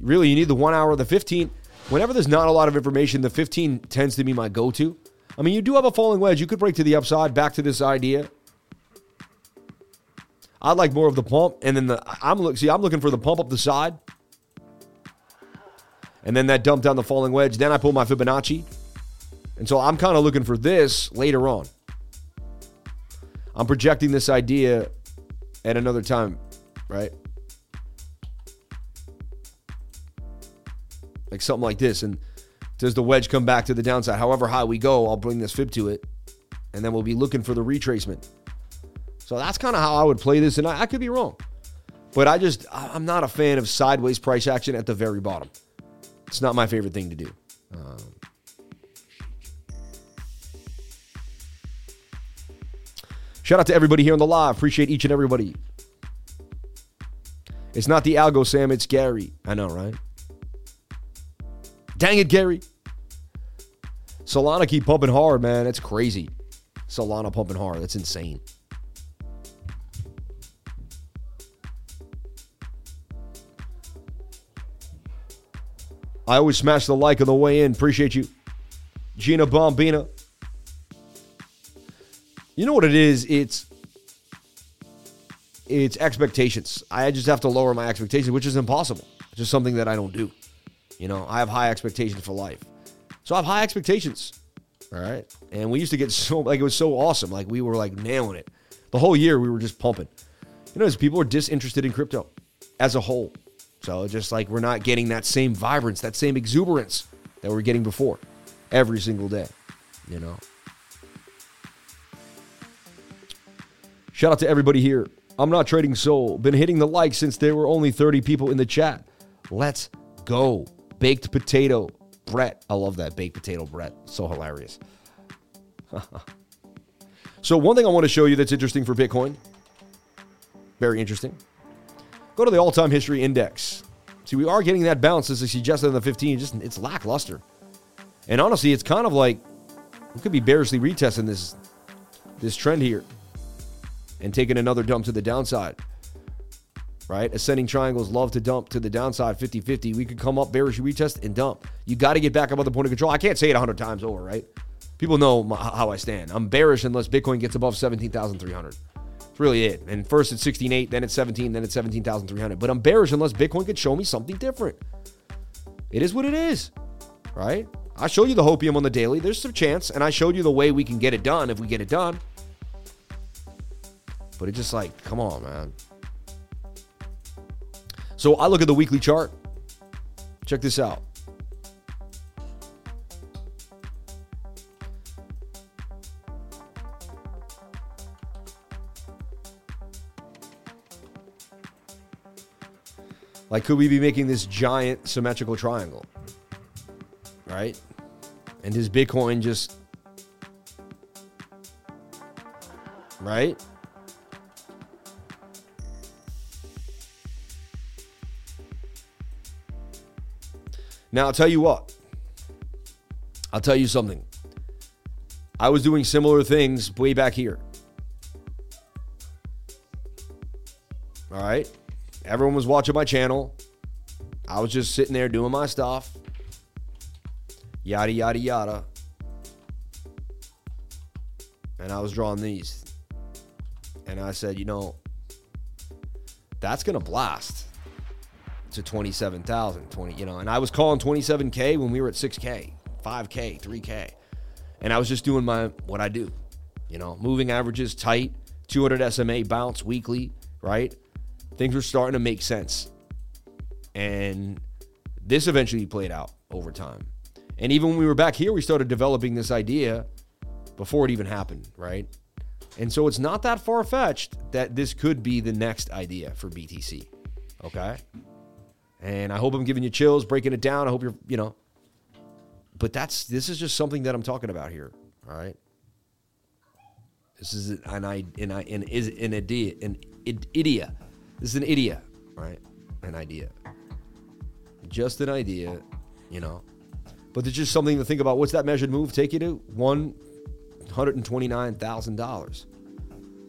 Really, you need the one hour, the 15. Whenever there's not a lot of information, the 15 tends to be my go to. I mean, you do have a falling wedge. You could break to the upside, back to this idea. I'd like more of the pump, and then the I'm look see I'm looking for the pump up the side, and then that dump down the falling wedge. Then I pull my Fibonacci, and so I'm kind of looking for this later on. I'm projecting this idea at another time, right? Like something like this. And does the wedge come back to the downside? However high we go, I'll bring this fib to it. And then we'll be looking for the retracement. So that's kind of how I would play this. And I, I could be wrong. But I just, I'm not a fan of sideways price action at the very bottom. It's not my favorite thing to do. Um, Shout out to everybody here on the live. Appreciate each and everybody. It's not the algo, Sam. It's Gary. I know, right? Dang it, Gary. Solana keep pumping hard, man. It's crazy. Solana pumping hard. That's insane. I always smash the like on the way in. Appreciate you. Gina Bombina. You know what it is? It's it's expectations. I just have to lower my expectations, which is impossible. It's just something that I don't do. You know, I have high expectations for life. So I have high expectations. All right. And we used to get so, like, it was so awesome. Like, we were like nailing it. The whole year, we were just pumping. You know, as people are disinterested in crypto as a whole. So just like we're not getting that same vibrance, that same exuberance that we we're getting before every single day, you know. Shout out to everybody here. I'm not trading soul. Been hitting the like since there were only 30 people in the chat. Let's go. Baked potato Brett. I love that baked potato Brett. So hilarious. so one thing I want to show you that's interesting for Bitcoin. Very interesting. Go to the all-time history index. See, we are getting that bounce as I suggested in the 15. Just it's lackluster. And honestly, it's kind of like we could be bearishly retesting this this trend here and taking another dump to the downside right? Ascending triangles love to dump to the downside 50 50. We could come up, bearish retest, and dump. You got to get back above the point of control. I can't say it 100 times over, right? People know my, how I stand. I'm bearish unless Bitcoin gets above 17,300. That's really it. And first it's 16.8, then it's 17, then it's 17,300. But I'm bearish unless Bitcoin could show me something different. It is what it is, right? I showed you the hopium on the daily. There's some chance, and I showed you the way we can get it done if we get it done. But it's just like, come on, man. So I look at the weekly chart. Check this out. Like, could we be making this giant symmetrical triangle? Right? And does Bitcoin just. Right? Now, I'll tell you what. I'll tell you something. I was doing similar things way back here. All right. Everyone was watching my channel. I was just sitting there doing my stuff. Yada, yada, yada. And I was drawing these. And I said, you know, that's going to blast to 27,000, 20, you know, and I was calling 27K when we were at 6K, 5K, 3K. And I was just doing my, what I do, you know, moving averages tight, 200 SMA bounce weekly, right? Things were starting to make sense. And this eventually played out over time. And even when we were back here, we started developing this idea before it even happened, right? And so it's not that far fetched that this could be the next idea for BTC. Okay. And I hope I'm giving you chills, breaking it down. I hope you're, you know, but that's, this is just something that I'm talking about here. All right. This is an, an, an, an, is an idea, an idea. This is an idea, right? An idea. Just an idea, you know. But it's just something to think about. What's that measured move take you to? $129,000.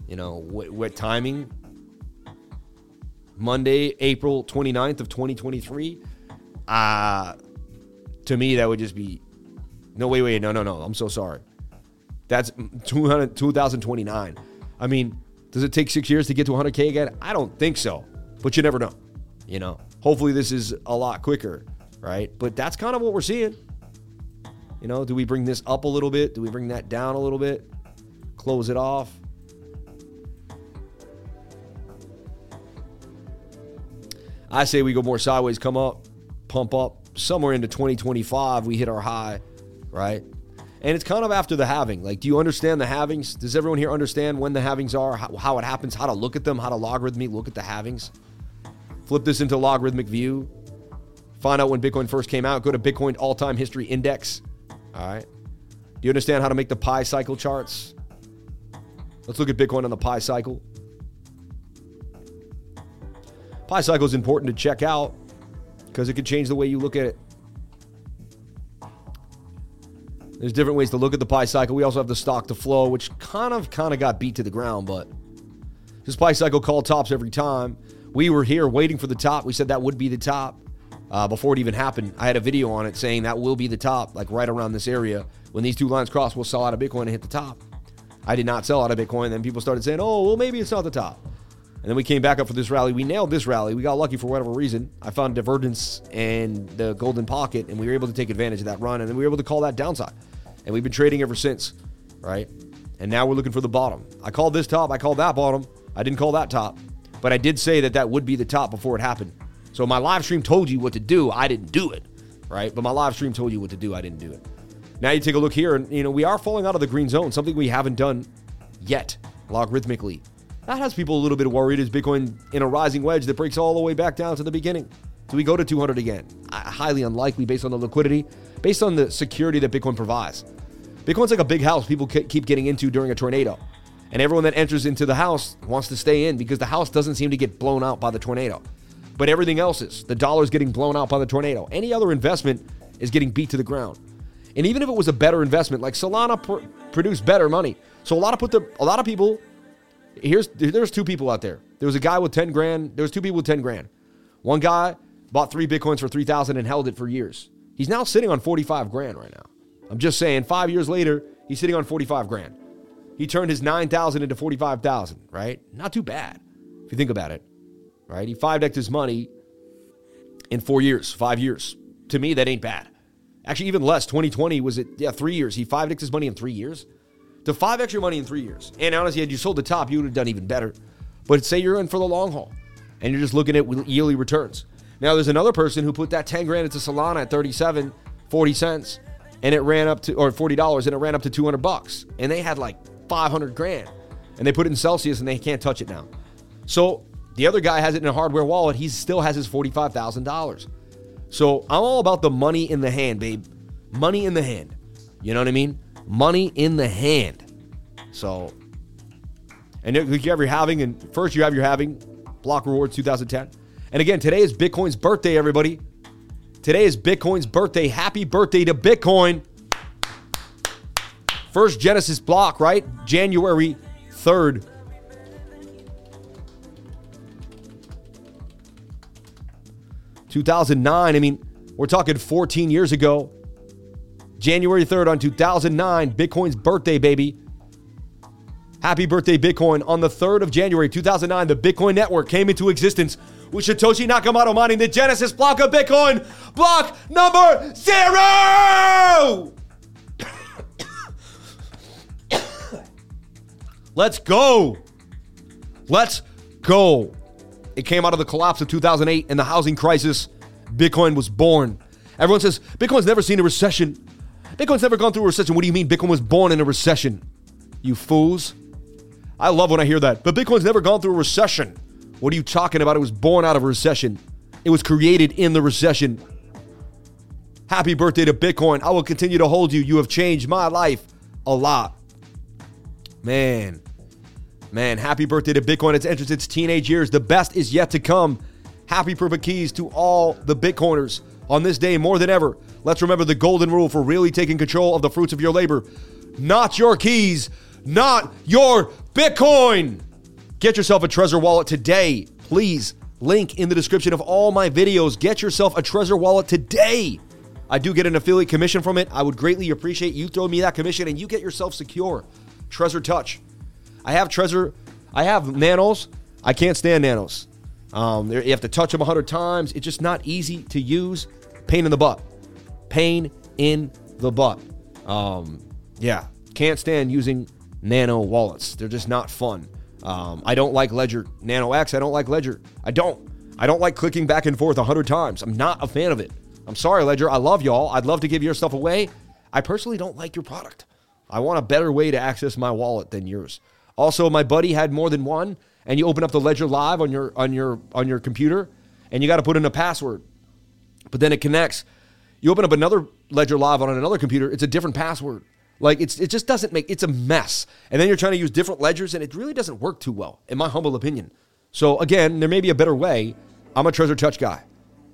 You know, what, what timing? Monday, April 29th of 2023. Uh, to me, that would just be no, wait, wait, no, no, no. I'm so sorry. That's 200, 2029. I mean, does it take six years to get to 100K again? I don't think so, but you never know. You know, hopefully this is a lot quicker, right? But that's kind of what we're seeing. You know, do we bring this up a little bit? Do we bring that down a little bit? Close it off? I say we go more sideways, come up, pump up. Somewhere into 2025, we hit our high, right? And it's kind of after the halving. Like, do you understand the halvings? Does everyone here understand when the halvings are, how, how it happens, how to look at them, how to logarithmically look at the halvings? Flip this into logarithmic view. Find out when Bitcoin first came out. Go to Bitcoin All Time History Index. All right. Do you understand how to make the pi cycle charts? Let's look at Bitcoin on the pi cycle. Pi cycle is important to check out because it could change the way you look at it. There's different ways to look at the pi cycle. We also have the stock to flow, which kind of kind of got beat to the ground, but this pi cycle called tops every time. We were here waiting for the top. We said that would be the top uh, before it even happened. I had a video on it saying that will be the top, like right around this area. When these two lines cross, we'll sell out of Bitcoin and hit the top. I did not sell out of Bitcoin. Then people started saying, oh, well, maybe it's not the top. And then we came back up for this rally. We nailed this rally. We got lucky for whatever reason. I found divergence and the golden pocket, and we were able to take advantage of that run. And then we were able to call that downside. And we've been trading ever since, right? And now we're looking for the bottom. I called this top. I called that bottom. I didn't call that top. But I did say that that would be the top before it happened. So my live stream told you what to do. I didn't do it, right? But my live stream told you what to do. I didn't do it. Now you take a look here, and you know we are falling out of the green zone, something we haven't done yet logarithmically. That has people a little bit worried. Is Bitcoin in a rising wedge that breaks all the way back down to the beginning? Do we go to 200 again? Highly unlikely based on the liquidity, based on the security that Bitcoin provides. Bitcoin's like a big house people keep getting into during a tornado. And everyone that enters into the house wants to stay in because the house doesn't seem to get blown out by the tornado but everything else is. The dollar is getting blown out by the tornado. Any other investment is getting beat to the ground. And even if it was a better investment, like Solana pr- produced better money. So a lot of put the a lot of people here's there's two people out there. There was a guy with 10 grand, there was two people with 10 grand. One guy bought 3 bitcoins for 3000 and held it for years. He's now sitting on 45 grand right now. I'm just saying 5 years later, he's sitting on 45 grand. He turned his 9,000 into 45,000, right? Not too bad if you think about it right? He 5 decked his money in four years, five years. To me, that ain't bad. Actually, even less. 2020 was it? Yeah, three years. He 5 decked his money in three years. To 5 extra money in three years. And honestly, had you sold the top, you would have done even better. But say you're in for the long haul and you're just looking at yearly returns. Now, there's another person who put that 10 grand into Solana at 37, 40 cents, and it ran up to, or $40, and it ran up to 200 bucks. And they had like 500 grand. And they put it in Celsius and they can't touch it now. So the other guy has it in a hardware wallet. He still has his $45,000. So I'm all about the money in the hand, babe. Money in the hand. You know what I mean? Money in the hand. So, and you have your having, and first you have your having block rewards 2010. And again, today is Bitcoin's birthday, everybody. Today is Bitcoin's birthday. Happy birthday to Bitcoin. First Genesis block, right? January 3rd, 2009, I mean, we're talking 14 years ago. January 3rd on 2009, Bitcoin's birthday, baby. Happy birthday, Bitcoin. On the 3rd of January 2009, the Bitcoin network came into existence with Satoshi Nakamoto mining the Genesis block of Bitcoin, block number zero! Let's go. Let's go. It came out of the collapse of 2008 and the housing crisis. Bitcoin was born. Everyone says Bitcoin's never seen a recession. Bitcoin's never gone through a recession. What do you mean Bitcoin was born in a recession? You fools. I love when I hear that. But Bitcoin's never gone through a recession. What are you talking about? It was born out of a recession. It was created in the recession. Happy birthday to Bitcoin. I will continue to hold you. You have changed my life a lot. Man, man, happy birthday to Bitcoin. It's entered its teenage years. The best is yet to come. Happy perfect keys to all the Bitcoiners on this day more than ever. Let's remember the golden rule for really taking control of the fruits of your labor. Not your keys, not your Bitcoin. Get yourself a Trezor wallet today. Please, link in the description of all my videos. Get yourself a Trezor wallet today. I do get an affiliate commission from it. I would greatly appreciate you throw me that commission and you get yourself secure. Trezor Touch. I have Trezor, I have nanos. I can't stand nanos. Um, you have to touch them 100 times. It's just not easy to use. Pain in the butt. Pain in the butt. Um, yeah, can't stand using nano wallets. They're just not fun. Um, I don't like Ledger Nano X. I don't like Ledger. I don't. I don't like clicking back and forth a 100 times. I'm not a fan of it. I'm sorry, Ledger. I love y'all. I'd love to give your stuff away. I personally don't like your product. I want a better way to access my wallet than yours. Also, my buddy had more than one, and you open up the Ledger Live on your on your on your computer, and you got to put in a password. But then it connects. You open up another Ledger Live on another computer, it's a different password. Like it's it just doesn't make it's a mess. And then you're trying to use different ledgers, and it really doesn't work too well, in my humble opinion. So again, there may be a better way. I'm a Trezor Touch guy.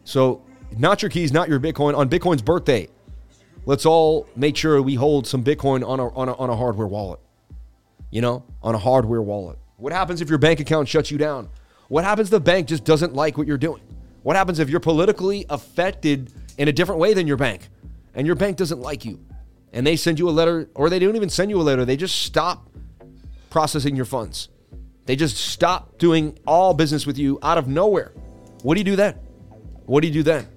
So not your keys, not your Bitcoin. On Bitcoin's birthday, let's all make sure we hold some Bitcoin on a, on a, on a hardware wallet. You know, on a hardware wallet. What happens if your bank account shuts you down? What happens if the bank just doesn't like what you're doing? What happens if you're politically affected in a different way than your bank and your bank doesn't like you and they send you a letter or they don't even send you a letter, they just stop processing your funds. They just stop doing all business with you out of nowhere. What do you do then? What do you do then?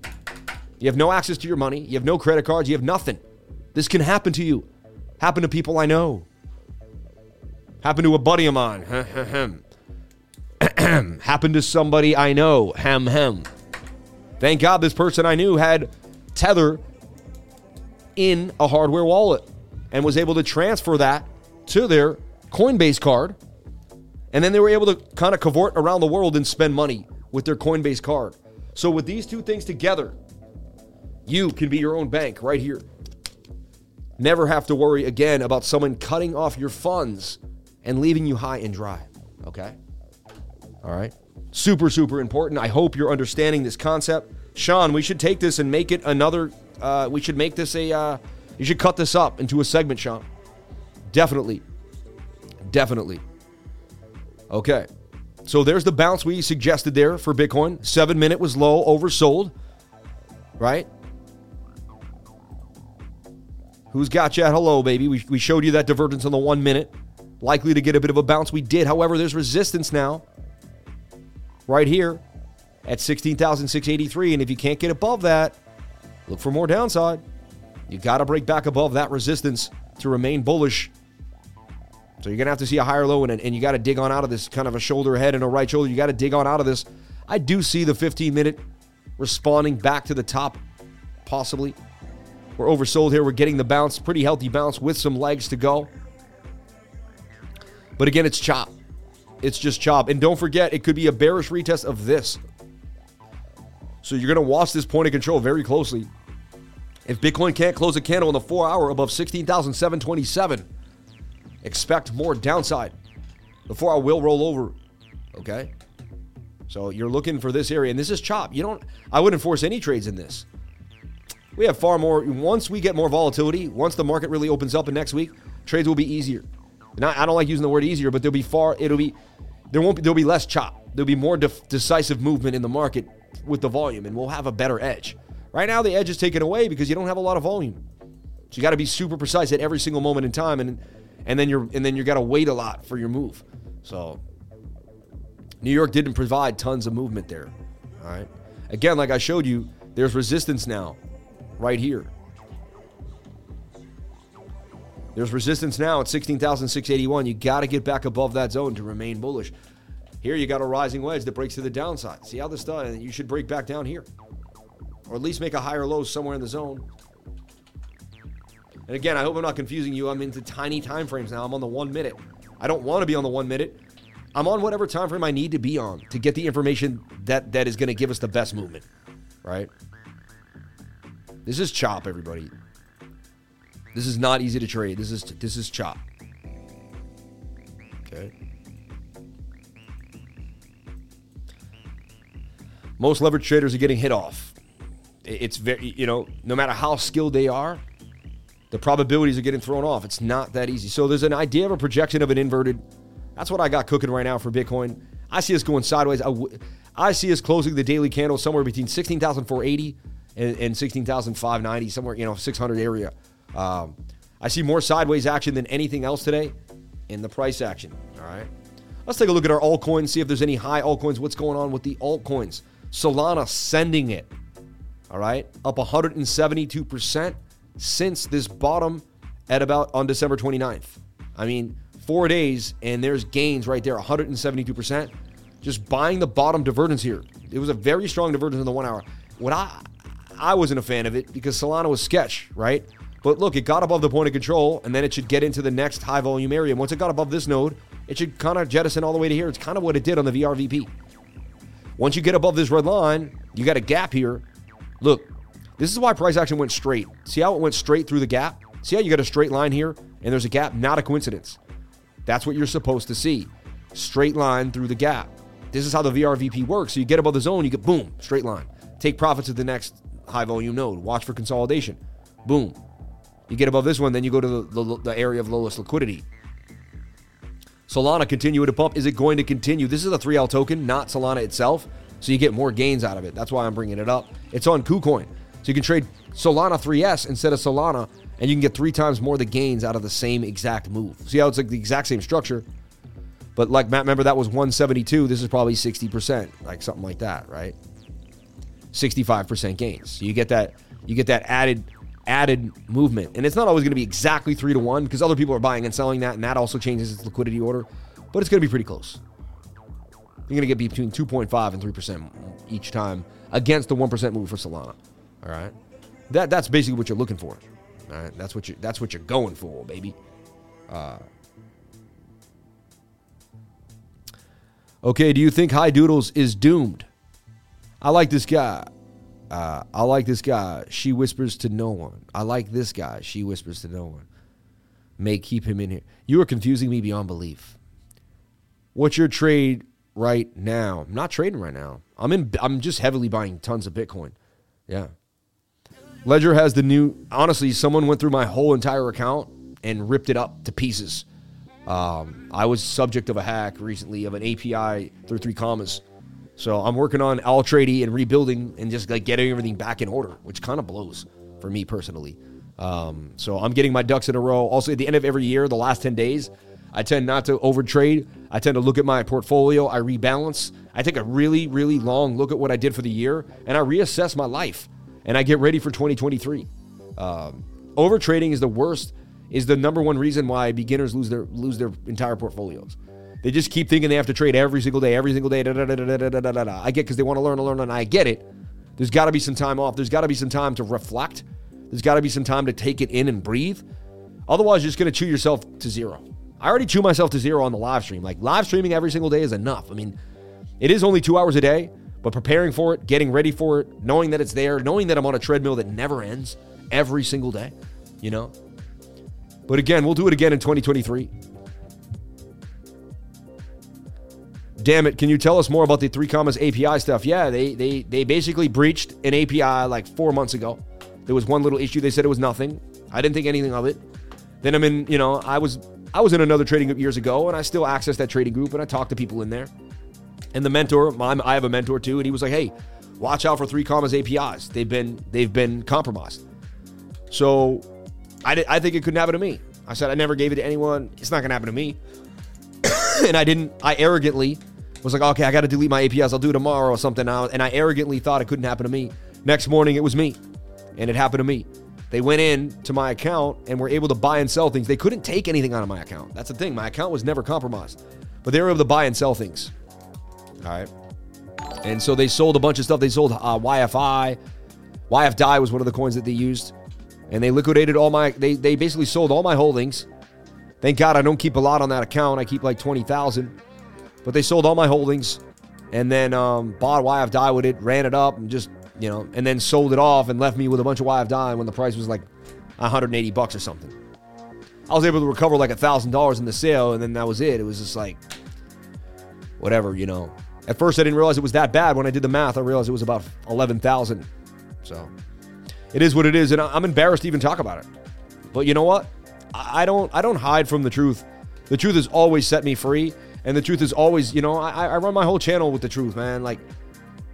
You have no access to your money. You have no credit cards. You have nothing. This can happen to you. Happen to people I know. Happen to a buddy of mine. Happened to somebody I know. Hem hem. Thank God this person I knew had Tether in a hardware wallet and was able to transfer that to their Coinbase card. And then they were able to kind of cavort around the world and spend money with their Coinbase card. So, with these two things together, you can be your own bank right here. Never have to worry again about someone cutting off your funds and leaving you high and dry. Okay? All right. Super, super important. I hope you're understanding this concept. Sean, we should take this and make it another. Uh, we should make this a. Uh, you should cut this up into a segment, Sean. Definitely. Definitely. Okay. So there's the bounce we suggested there for Bitcoin. Seven minute was low, oversold. Right? Who's got you at Hello, baby. We, we showed you that divergence on the one minute. Likely to get a bit of a bounce. We did. However, there's resistance now. Right here at 16,683. And if you can't get above that, look for more downside. You got to break back above that resistance to remain bullish. So you're going to have to see a higher low, and, and you got to dig on out of this kind of a shoulder head and a right shoulder. You got to dig on out of this. I do see the 15 minute responding back to the top, possibly. We're oversold here. We're getting the bounce, pretty healthy bounce with some legs to go. But again, it's chop. It's just chop. And don't forget, it could be a bearish retest of this. So you're going to watch this point of control very closely. If Bitcoin can't close a candle in the four hour above 16,727, expect more downside. The four hour will roll over. Okay? So you're looking for this area, and this is chop. You don't, I wouldn't force any trades in this. We have far more, once we get more volatility, once the market really opens up in next week, trades will be easier. Not, I don't like using the word easier, but there'll be far, it'll be, there won't be, there'll be less chop. There'll be more def, decisive movement in the market with the volume, and we'll have a better edge. Right now, the edge is taken away because you don't have a lot of volume. So you got to be super precise at every single moment in time, and and then you're and then you got to wait a lot for your move. So New York didn't provide tons of movement there. All right. Again, like I showed you, there's resistance now, right here. There's resistance now at 16,681. You got to get back above that zone to remain bullish. Here you got a rising wedge that breaks to the downside. See how this does? You should break back down here. or at least make a higher low somewhere in the zone. And again, I hope I'm not confusing you. I'm into tiny time frames now. I'm on the one minute. I don't want to be on the one minute. I'm on whatever time frame I need to be on to get the information that that is going to give us the best movement, right? This is chop, everybody. This is not easy to trade. This is this is chop. Okay. Most leverage traders are getting hit off. It's very, you know, no matter how skilled they are, the probabilities are getting thrown off. It's not that easy. So there's an idea of a projection of an inverted. That's what I got cooking right now for Bitcoin. I see us going sideways. I, w- I see us closing the daily candle somewhere between 16,480 and, and 16,590, somewhere, you know, 600 area. Um, I see more sideways action than anything else today in the price action. All right. Let's take a look at our altcoins, see if there's any high altcoins. What's going on with the altcoins? Solana sending it. All right. Up 172% since this bottom at about on December 29th. I mean, four days and there's gains right there 172%. Just buying the bottom divergence here. It was a very strong divergence in the one hour. What I I wasn't a fan of it because Solana was sketch, right? But look, it got above the point of control, and then it should get into the next high volume area. Once it got above this node, it should kind of jettison all the way to here. It's kind of what it did on the VRVP. Once you get above this red line, you got a gap here. Look, this is why price action went straight. See how it went straight through the gap? See how you got a straight line here and there's a gap? Not a coincidence. That's what you're supposed to see. Straight line through the gap. This is how the VRVP works. So you get above the zone, you get boom, straight line. Take profits at the next high volume node. Watch for consolidation. Boom. You get above this one, then you go to the, the, the area of lowest liquidity. Solana continuing to pump. Is it going to continue? This is a 3L token, not Solana itself. So you get more gains out of it. That's why I'm bringing it up. It's on KuCoin. So you can trade Solana 3S instead of Solana, and you can get three times more the gains out of the same exact move. See how it's like the exact same structure? But like Matt, remember that was 172. This is probably 60%, like something like that, right? 65% gains. So you get that you get that added added movement. And it's not always going to be exactly 3 to 1 because other people are buying and selling that and that also changes its liquidity order, but it's going to be pretty close. You're going to get between 2.5 and 3% each time against the 1% move for Solana. All right, that that's basically what you're looking for. All right, that's what you that's what you're going for, baby. Uh, okay, do you think High Doodles is doomed? I like this guy. Uh, I like this guy. She whispers to no one. I like this guy. She whispers to no one. May keep him in here. You are confusing me beyond belief. What's your trade right now? I'm not trading right now. I'm in. I'm just heavily buying tons of Bitcoin. Yeah. Ledger has the new. Honestly, someone went through my whole entire account and ripped it up to pieces. Um, I was subject of a hack recently of an API through 3Commas. So I'm working on Altrady and rebuilding and just like getting everything back in order, which kind of blows for me personally. Um, so I'm getting my ducks in a row. Also, at the end of every year, the last 10 days, I tend not to overtrade. I tend to look at my portfolio. I rebalance. I take a really, really long look at what I did for the year and I reassess my life and I get ready for 2023. Um, over trading is the worst, is the number one reason why beginners lose their lose their entire portfolios. They just keep thinking they have to trade every single day, every single day. Da, da, da, I get because they want to learn and learn, and I get it. There's got to be some time off. There's got to be some time to reflect. There's got to be some time to take it in and breathe. Otherwise, you're just going to chew yourself to zero. I already chew myself to zero on the live stream. Like live streaming every single day is enough. I mean, it is only two hours a day, but preparing for it, getting ready for it, knowing that it's there, knowing that I'm on a treadmill that never ends every single day, you know? But again, we'll do it again in 2023. Damn it, can you tell us more about the 3Commas API stuff? Yeah, they they they basically breached an API like four months ago. There was one little issue. They said it was nothing. I didn't think anything of it. Then I'm in, you know, I was I was in another trading group years ago, and I still access that trading group, and I talk to people in there. And the mentor, I have a mentor too, and he was like, "Hey, watch out for 3Commas APIs. They've been they've been compromised." So, I I think it couldn't happen to me. I said I never gave it to anyone. It's not gonna happen to me. and I didn't. I arrogantly was like, "Okay, I got to delete my APIs. I'll do it tomorrow or something." And I arrogantly thought it couldn't happen to me. Next morning, it was me, and it happened to me. They went in to my account and were able to buy and sell things. They couldn't take anything out of my account. That's the thing. My account was never compromised, but they were able to buy and sell things. All right. And so they sold a bunch of stuff. They sold uh, YFI. YFII was one of the coins that they used, and they liquidated all my. They they basically sold all my holdings. Thank God I don't keep a lot on that account. I keep like twenty thousand, but they sold all my holdings, and then um, bought YFII with it, ran it up, and just you know, and then sold it off and left me with a bunch of YFII when the price was like 180 bucks or something. I was able to recover like a thousand dollars in the sale, and then that was it. It was just like whatever, you know. At first, I didn't realize it was that bad. When I did the math, I realized it was about eleven thousand. So it is what it is, and I'm embarrassed to even talk about it. But you know what? I don't. I don't hide from the truth. The truth has always set me free, and the truth is always, you know, I, I run my whole channel with the truth, man. Like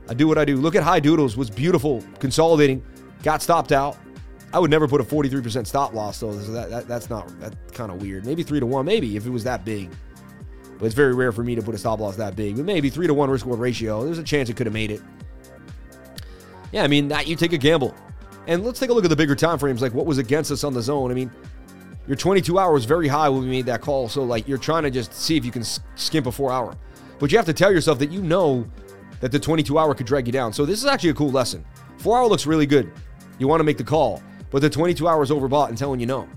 I do what I do. Look at High Doodles was beautiful, consolidating, got stopped out. I would never put a 43% stop loss though. So that, that that's not that kind of weird. Maybe three to one, maybe if it was that big. But it's very rare for me to put a stop loss that big. But maybe three to one risk reward ratio. There's a chance it could have made it. Yeah, I mean that you take a gamble. And let's take a look at the bigger time frames, like what was against us on the zone. I mean, your 22 hour was very high when we made that call. So like you're trying to just see if you can skimp a four hour. But you have to tell yourself that you know that the 22 hour could drag you down. So this is actually a cool lesson. Four hour looks really good. You want to make the call, but the 22 hour is overbought and telling you no.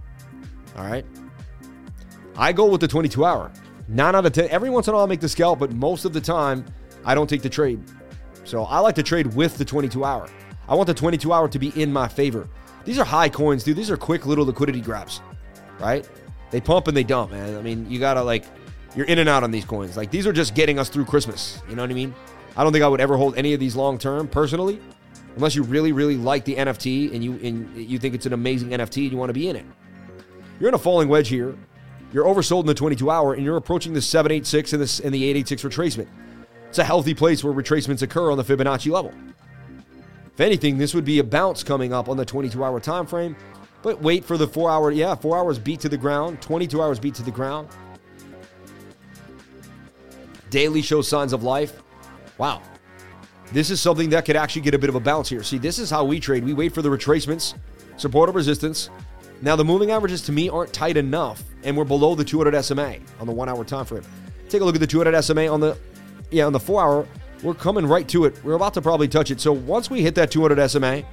All right. I go with the 22 hour. Nine out of 10. Every once in a while, I make the scalp, but most of the time, I don't take the trade. So I like to trade with the 22 hour. I want the 22 hour to be in my favor. These are high coins, dude. These are quick little liquidity grabs, right? They pump and they dump, man. I mean, you gotta like, you're in and out on these coins. Like these are just getting us through Christmas. You know what I mean? I don't think I would ever hold any of these long term personally, unless you really, really like the NFT and you and you think it's an amazing NFT and you want to be in it. You're in a falling wedge here. You're oversold in the 22 hour and you're approaching the 786 and the, and the 886 retracement. It's a healthy place where retracements occur on the Fibonacci level. If anything, this would be a bounce coming up on the 22 hour time frame. But wait for the four hour, yeah, four hours beat to the ground, 22 hours beat to the ground. Daily shows signs of life wow, this is something that could actually get a bit of a bounce here. See, this is how we trade. We wait for the retracements, support of resistance. Now, the moving averages to me aren't tight enough, and we're below the 200 SMA on the one hour time frame. Take a look at the 200 SMA on the, yeah, on the four hour. We're coming right to it. We're about to probably touch it. So once we hit that 200 SMA,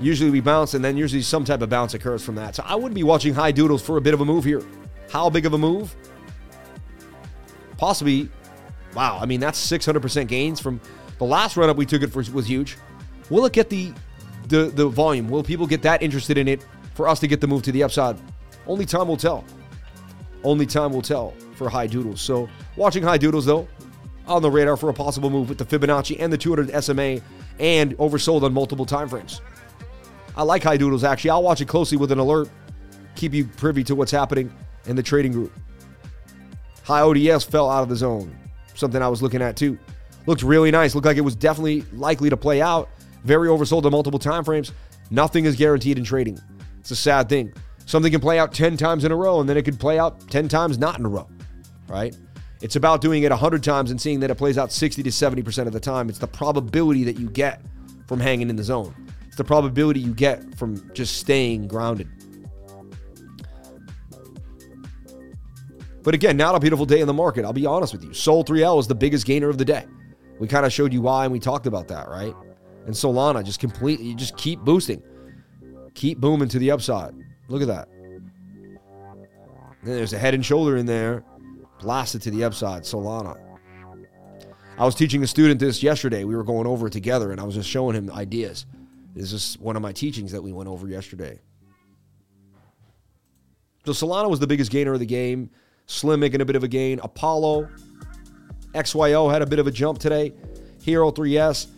usually we bounce, and then usually some type of bounce occurs from that. So I would be watching high doodles for a bit of a move here. How big of a move? Possibly Wow, I mean that's 600% gains from the last run up we took it for was huge. Will it get the the the volume? Will people get that interested in it for us to get the move to the upside? Only time will tell. Only time will tell for high doodles. So watching high doodles though on the radar for a possible move with the Fibonacci and the 200 SMA and oversold on multiple time frames. I like high doodles actually. I'll watch it closely with an alert, keep you privy to what's happening in the trading group. High ODS fell out of the zone something I was looking at too. Looked really nice. Looked like it was definitely likely to play out. Very oversold on multiple time frames. Nothing is guaranteed in trading. It's a sad thing. Something can play out 10 times in a row and then it could play out 10 times not in a row, right? It's about doing it 100 times and seeing that it plays out 60 to 70% of the time. It's the probability that you get from hanging in the zone. The probability you get from just staying grounded. But again, not a beautiful day in the market. I'll be honest with you. Sol 3L is the biggest gainer of the day. We kind of showed you why and we talked about that, right? And Solana just completely, just keep boosting, keep booming to the upside. Look at that. Then there's a head and shoulder in there, blasted to the upside. Solana. I was teaching a student this yesterday. We were going over it together, and I was just showing him ideas. This is one of my teachings that we went over yesterday. So Solana was the biggest gainer of the game. Slim making a bit of a gain. Apollo, XYO had a bit of a jump today. Hero 3S,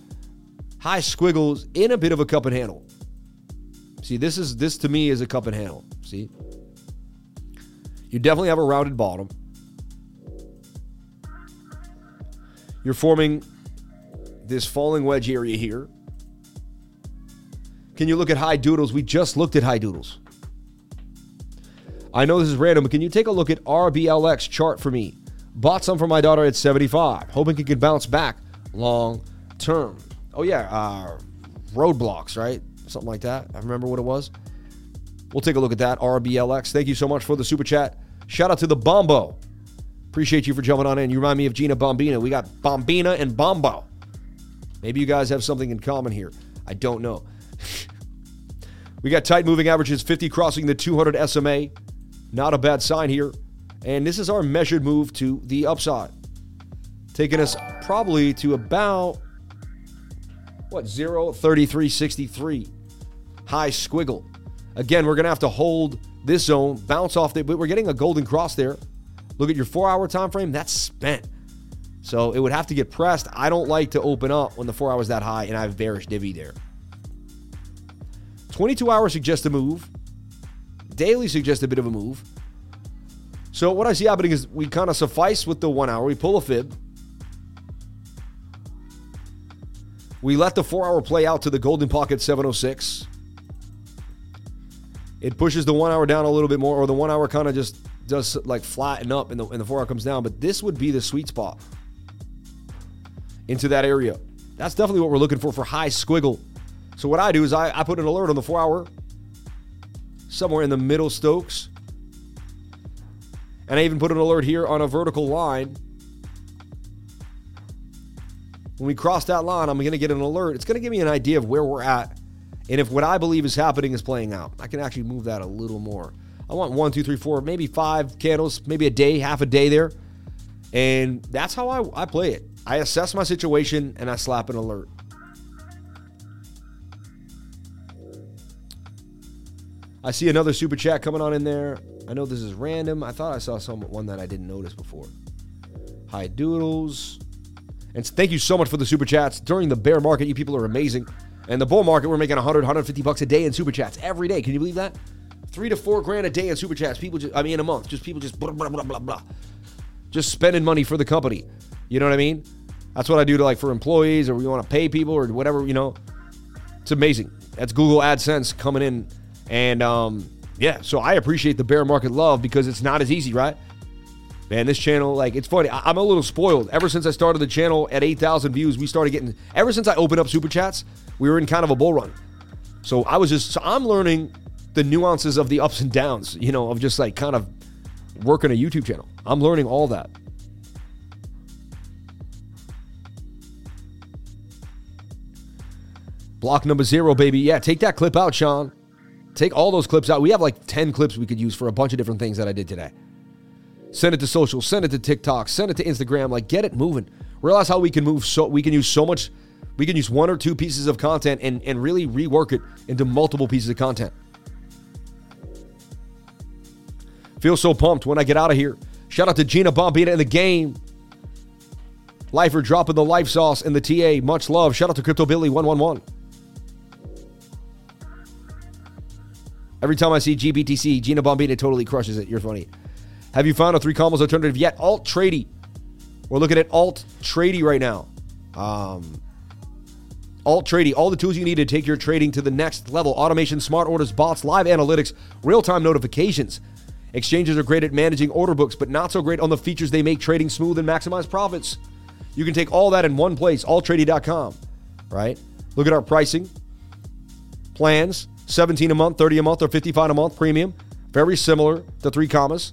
high squiggles in a bit of a cup and handle. See, this is this to me is a cup and handle. See, you definitely have a rounded bottom. You're forming this falling wedge area here. Can you look at high doodles? We just looked at high doodles. I know this is random, but can you take a look at RBLX chart for me? Bought some for my daughter at 75, hoping it could bounce back long term. Oh, yeah, uh, roadblocks, right? Something like that. I remember what it was. We'll take a look at that. RBLX. Thank you so much for the super chat. Shout out to the Bombo. Appreciate you for jumping on in. You remind me of Gina Bombina. We got Bombina and Bombo. Maybe you guys have something in common here. I don't know. We got tight moving averages, 50 crossing the 200 SMA. Not a bad sign here. And this is our measured move to the upside, taking us probably to about what 0 3363 high squiggle. Again, we're gonna have to hold this zone, bounce off it, but we're getting a golden cross there. Look at your four hour time frame, that's spent. So it would have to get pressed. I don't like to open up when the four hours that high and I have bearish divvy there. 22 hours suggests a move. Daily suggests a bit of a move. So what I see happening is we kind of suffice with the one hour. We pull a fib. We let the four hour play out to the golden pocket 706. It pushes the one hour down a little bit more, or the one hour kind of just does like flatten up and the, and the four hour comes down. But this would be the sweet spot into that area. That's definitely what we're looking for for high squiggle. So what I do is I, I put an alert on the four hour somewhere in the middle Stokes. And I even put an alert here on a vertical line when we cross that line, I'm going to get an alert. It's going to give me an idea of where we're at and if what I believe is happening is playing out. I can actually move that a little more. I want one, two, three, four, maybe five candles, maybe a day, half a day there. And that's how I, I play it. I assess my situation and I slap an alert. I see another super chat coming on in there. I know this is random. I thought I saw some one that I didn't notice before. Hi Doodles. And thank you so much for the super chats. During the bear market, you people are amazing. And the bull market, we're making 100, 150 bucks a day in super chats every day. Can you believe that? Three to four grand a day in super chats. People just, I mean, in a month, just people just blah, blah, blah, blah, blah. Just spending money for the company. You know what I mean? That's what I do to like for employees or we want to pay people or whatever, you know. It's amazing. That's Google AdSense coming in. And um, yeah, so I appreciate the bear market love because it's not as easy, right? Man, this channel, like, it's funny. I- am a little spoiled. Ever since I started the channel at 8,000 views, we started getting, ever since I opened up Super Chats, we were in kind of a bull run. So I was just, so I'm learning the nuances of the ups and downs, you know, of just like kind of working a YouTube channel. I'm learning all that. Block number zero, baby. Yeah, take that clip out, Sean. Take all those clips out. We have like 10 clips we could use for a bunch of different things that I did today. Send it to social, send it to TikTok, send it to Instagram. Like, get it moving. Realize how we can move so we can use so much. We can use one or two pieces of content and, and really rework it into multiple pieces of content. Feel so pumped when I get out of here. Shout out to Gina Bombita in the game. Lifer dropping the life sauce in the TA. Much love. Shout out to Crypto Billy 111. Every time I see GBTC, Gina Bombita totally crushes it. You're funny. Have you found a three commas alternative yet? Altrady. We're looking at Alt Tradie right now. Um, Altrady, all the tools you need to take your trading to the next level automation, smart orders, bots, live analytics, real time notifications. Exchanges are great at managing order books, but not so great on the features they make trading smooth and maximize profits. You can take all that in one place, altrady.com, right? Look at our pricing, plans, 17 a month, 30 a month, or 55 a month premium. Very similar to three commas.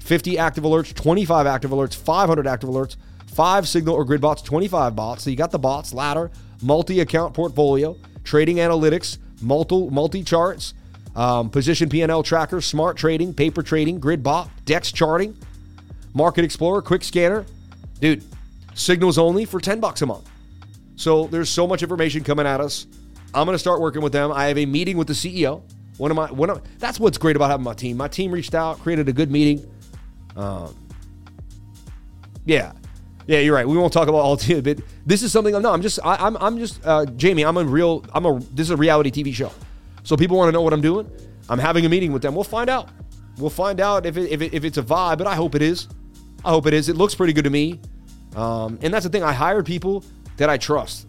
50 active alerts, 25 active alerts, 500 active alerts, five signal or grid bots, 25 bots. So you got the bots, ladder, multi-account portfolio, trading analytics, multi multi charts, um, position P&L tracker, smart trading, paper trading, grid bot, dex charting, market explorer, quick scanner. Dude, signals only for 10 bucks a month. So there's so much information coming at us. I'm going to start working with them. I have a meeting with the CEO. One of my one of that's what's great about having my team. My team reached out, created a good meeting. Um, yeah, yeah, you're right. We won't talk about all team, but this is something. No, I'm just, I, am I'm, I'm just, uh, Jamie. I'm a real, I'm a. This is a reality TV show, so people want to know what I'm doing. I'm having a meeting with them. We'll find out. We'll find out if it, if, it, if it's a vibe, but I hope it is. I hope it is. It looks pretty good to me. Um, and that's the thing. I hired people that I trust.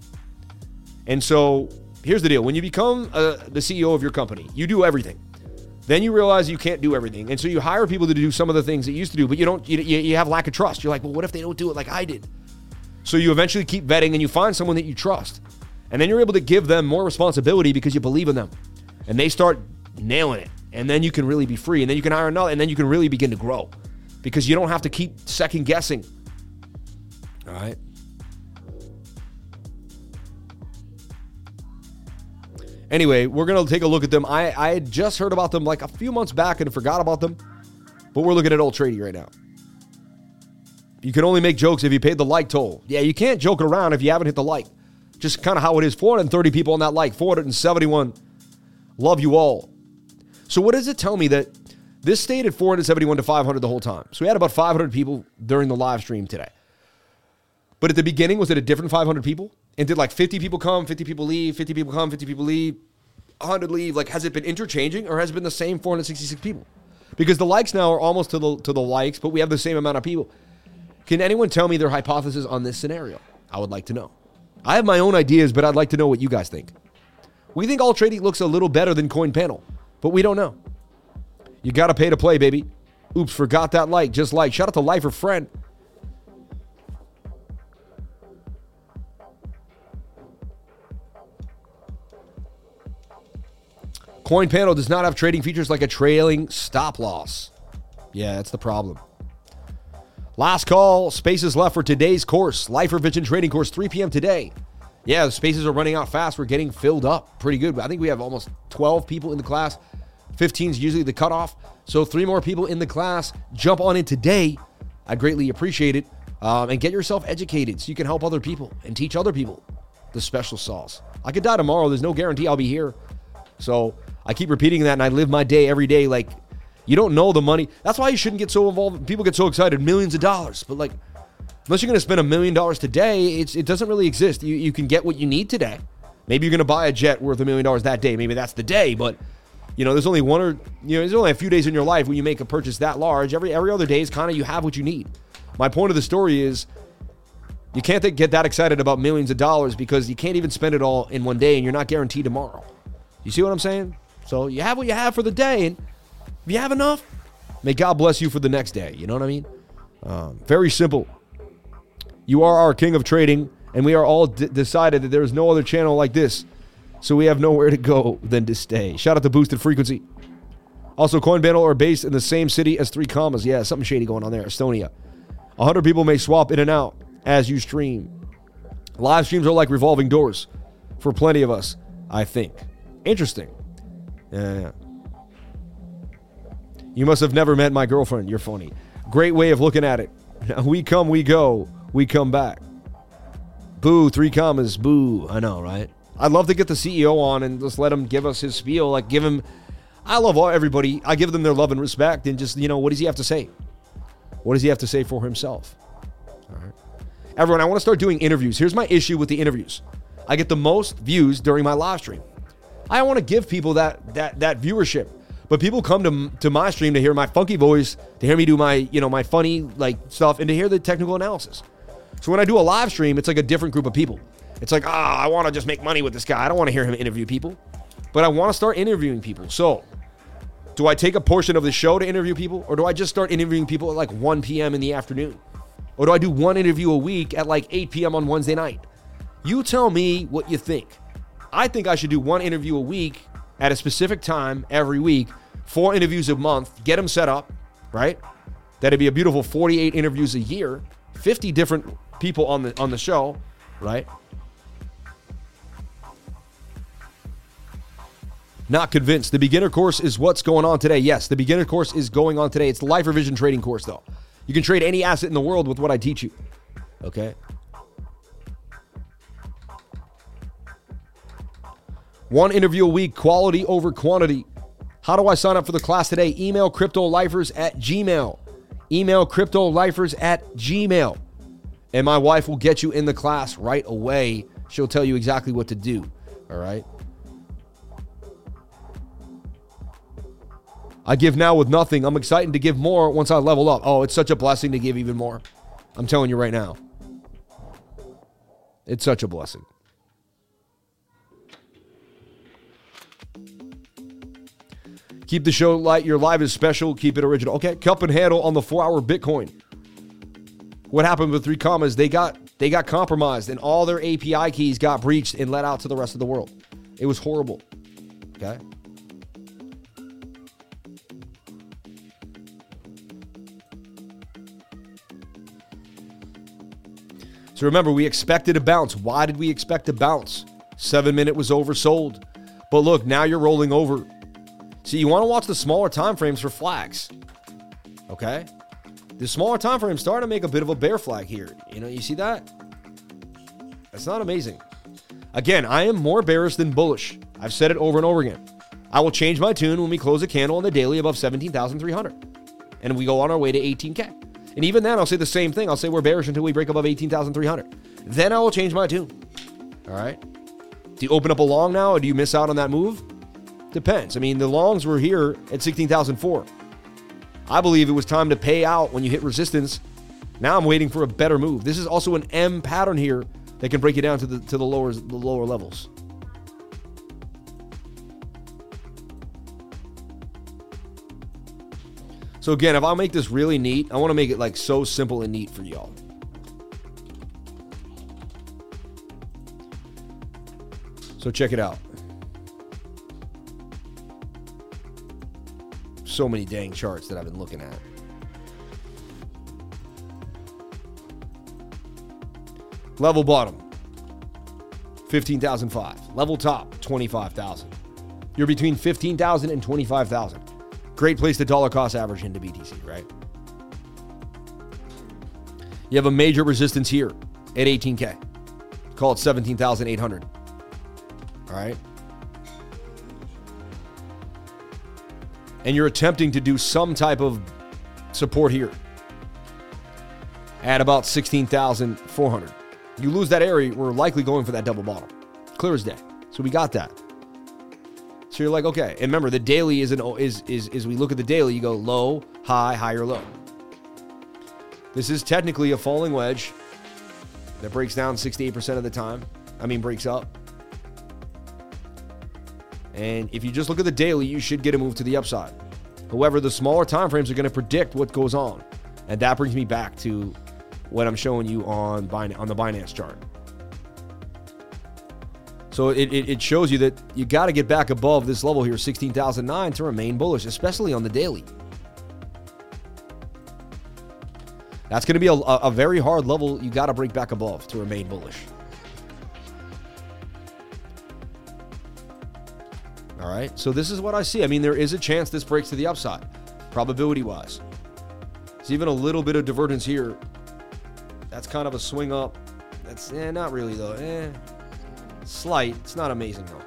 And so here's the deal: when you become uh, the CEO of your company, you do everything. Then you realize you can't do everything. And so you hire people to do some of the things that you used to do, but you don't, you, you have lack of trust. You're like, well, what if they don't do it like I did? So you eventually keep vetting and you find someone that you trust. And then you're able to give them more responsibility because you believe in them. And they start nailing it. And then you can really be free. And then you can hire another. And then you can really begin to grow because you don't have to keep second guessing. All right. Anyway, we're going to take a look at them. I, I had just heard about them like a few months back and forgot about them, but we're looking at Altrady right now. You can only make jokes if you paid the like toll. Yeah, you can't joke around if you haven't hit the like. Just kind of how it is. 430 people on that like, 471. Love you all. So, what does it tell me that this stayed at 471 to 500 the whole time? So, we had about 500 people during the live stream today. But at the beginning, was it a different 500 people? And did like 50 people come, 50 people leave, 50 people come, 50 people leave, 100 leave? Like, has it been interchanging or has it been the same 466 people? Because the likes now are almost to the to the likes, but we have the same amount of people. Can anyone tell me their hypothesis on this scenario? I would like to know. I have my own ideas, but I'd like to know what you guys think. We think Altrady looks a little better than Coin Panel, but we don't know. You got to pay to play, baby. Oops, forgot that like. Just like. Shout out to Lifer Friend. Coin panel does not have trading features like a trailing stop loss. Yeah, that's the problem. Last call. Spaces left for today's course. Lifer Vision Trading Course, 3 p.m. today. Yeah, the spaces are running out fast. We're getting filled up pretty good. I think we have almost 12 people in the class. 15 is usually the cutoff. So three more people in the class. Jump on in today. I greatly appreciate it. Um, and get yourself educated so you can help other people and teach other people the special sauce. I could die tomorrow. There's no guarantee I'll be here. So I keep repeating that and I live my day every day like you don't know the money. That's why you shouldn't get so involved. People get so excited, millions of dollars. But like, unless you're going to spend a million dollars today, it's, it doesn't really exist. You, you can get what you need today. Maybe you're going to buy a jet worth a million dollars that day. Maybe that's the day. But you know, there's only one or you know, there's only a few days in your life when you make a purchase that large. Every every other day is kind of you have what you need. My point of the story is you can't get that excited about millions of dollars because you can't even spend it all in one day and you're not guaranteed tomorrow. You see what I'm saying? So you have what you have for the day, and if you have enough, may God bless you for the next day. You know what I mean? Um, very simple. You are our king of trading, and we are all d- decided that there is no other channel like this. So we have nowhere to go than to stay. Shout out to Boosted Frequency. Also, Coinpanel are based in the same city as Three Commas. Yeah, something shady going on there. Estonia. 100 people may swap in and out as you stream. Live streams are like revolving doors for plenty of us, I think. Interesting. Yeah, yeah. You must have never met my girlfriend. You're funny. Great way of looking at it. We come, we go, we come back. Boo, three commas, boo. I know, right? I'd love to get the CEO on and just let him give us his spiel. Like, give him, I love all, everybody. I give them their love and respect and just, you know, what does he have to say? What does he have to say for himself? All right. Everyone, I want to start doing interviews. Here's my issue with the interviews I get the most views during my live stream. I want to give people that that that viewership. But people come to, to my stream to hear my funky voice, to hear me do my, you know, my funny like stuff and to hear the technical analysis. So when I do a live stream, it's like a different group of people. It's like, ah, oh, I want to just make money with this guy. I don't want to hear him interview people. But I want to start interviewing people. So do I take a portion of the show to interview people? Or do I just start interviewing people at like 1 p.m. in the afternoon? Or do I do one interview a week at like 8 p.m. on Wednesday night? You tell me what you think. I think I should do one interview a week at a specific time every week, four interviews a month, get them set up, right? That'd be a beautiful 48 interviews a year, 50 different people on the on the show, right? Not convinced. The beginner course is what's going on today. Yes, the beginner course is going on today. It's the Lifer Vision trading course, though. You can trade any asset in the world with what I teach you. Okay. One interview a week, quality over quantity. How do I sign up for the class today? Email cryptolifers at gmail. Email cryptolifers at gmail. And my wife will get you in the class right away. She'll tell you exactly what to do. All right. I give now with nothing. I'm excited to give more once I level up. Oh, it's such a blessing to give even more. I'm telling you right now. It's such a blessing. Keep the show light. Your live is special. Keep it original. Okay, cup and handle on the four-hour Bitcoin. What happened with three commas? They got they got compromised, and all their API keys got breached and let out to the rest of the world. It was horrible. Okay. So remember, we expected a bounce. Why did we expect a bounce? Seven minute was oversold. But look, now you're rolling over. See, you want to watch the smaller time frames for flags. Okay? The smaller time frames starting to make a bit of a bear flag here. You know, you see that? That's not amazing. Again, I am more bearish than bullish. I've said it over and over again. I will change my tune when we close a candle on the daily above 17,300 and we go on our way to 18K. And even then, I'll say the same thing. I'll say we're bearish until we break above 18,300. Then I will change my tune. All right. Do you open up a long now or do you miss out on that move? Depends. I mean, the longs were here at 16,004. I believe it was time to pay out when you hit resistance. Now I'm waiting for a better move. This is also an M pattern here that can break you down to the to the lower the lower levels. So again, if I make this really neat, I want to make it like so simple and neat for y'all. So check it out. So many dang charts that I've been looking at. Level bottom, 15,005. Level top, 25,000. You're between 15,000 and 25,000. Great place to dollar cost average into BTC, right? You have a major resistance here at 18K. Call it 17,800. All right. And you're attempting to do some type of support here at about 16,400. You lose that area, we're likely going for that double bottom. Clear as day. So we got that. So you're like, okay. And remember, the daily is an is is is we look at the daily, you go low, high, higher, low. This is technically a falling wedge that breaks down 68% of the time. I mean, breaks up. And if you just look at the daily, you should get a move to the upside. However, the smaller time frames are going to predict what goes on. And that brings me back to what I'm showing you on on the Binance chart. So it, it, it shows you that you got to get back above this level here, 16,009, to remain bullish, especially on the daily. That's going to be a, a very hard level you got to break back above to remain bullish. Right, so this is what I see. I mean, there is a chance this breaks to the upside, probability wise. It's even a little bit of divergence here. That's kind of a swing up. That's eh, not really though. Eh, Slight. It's not amazing, though.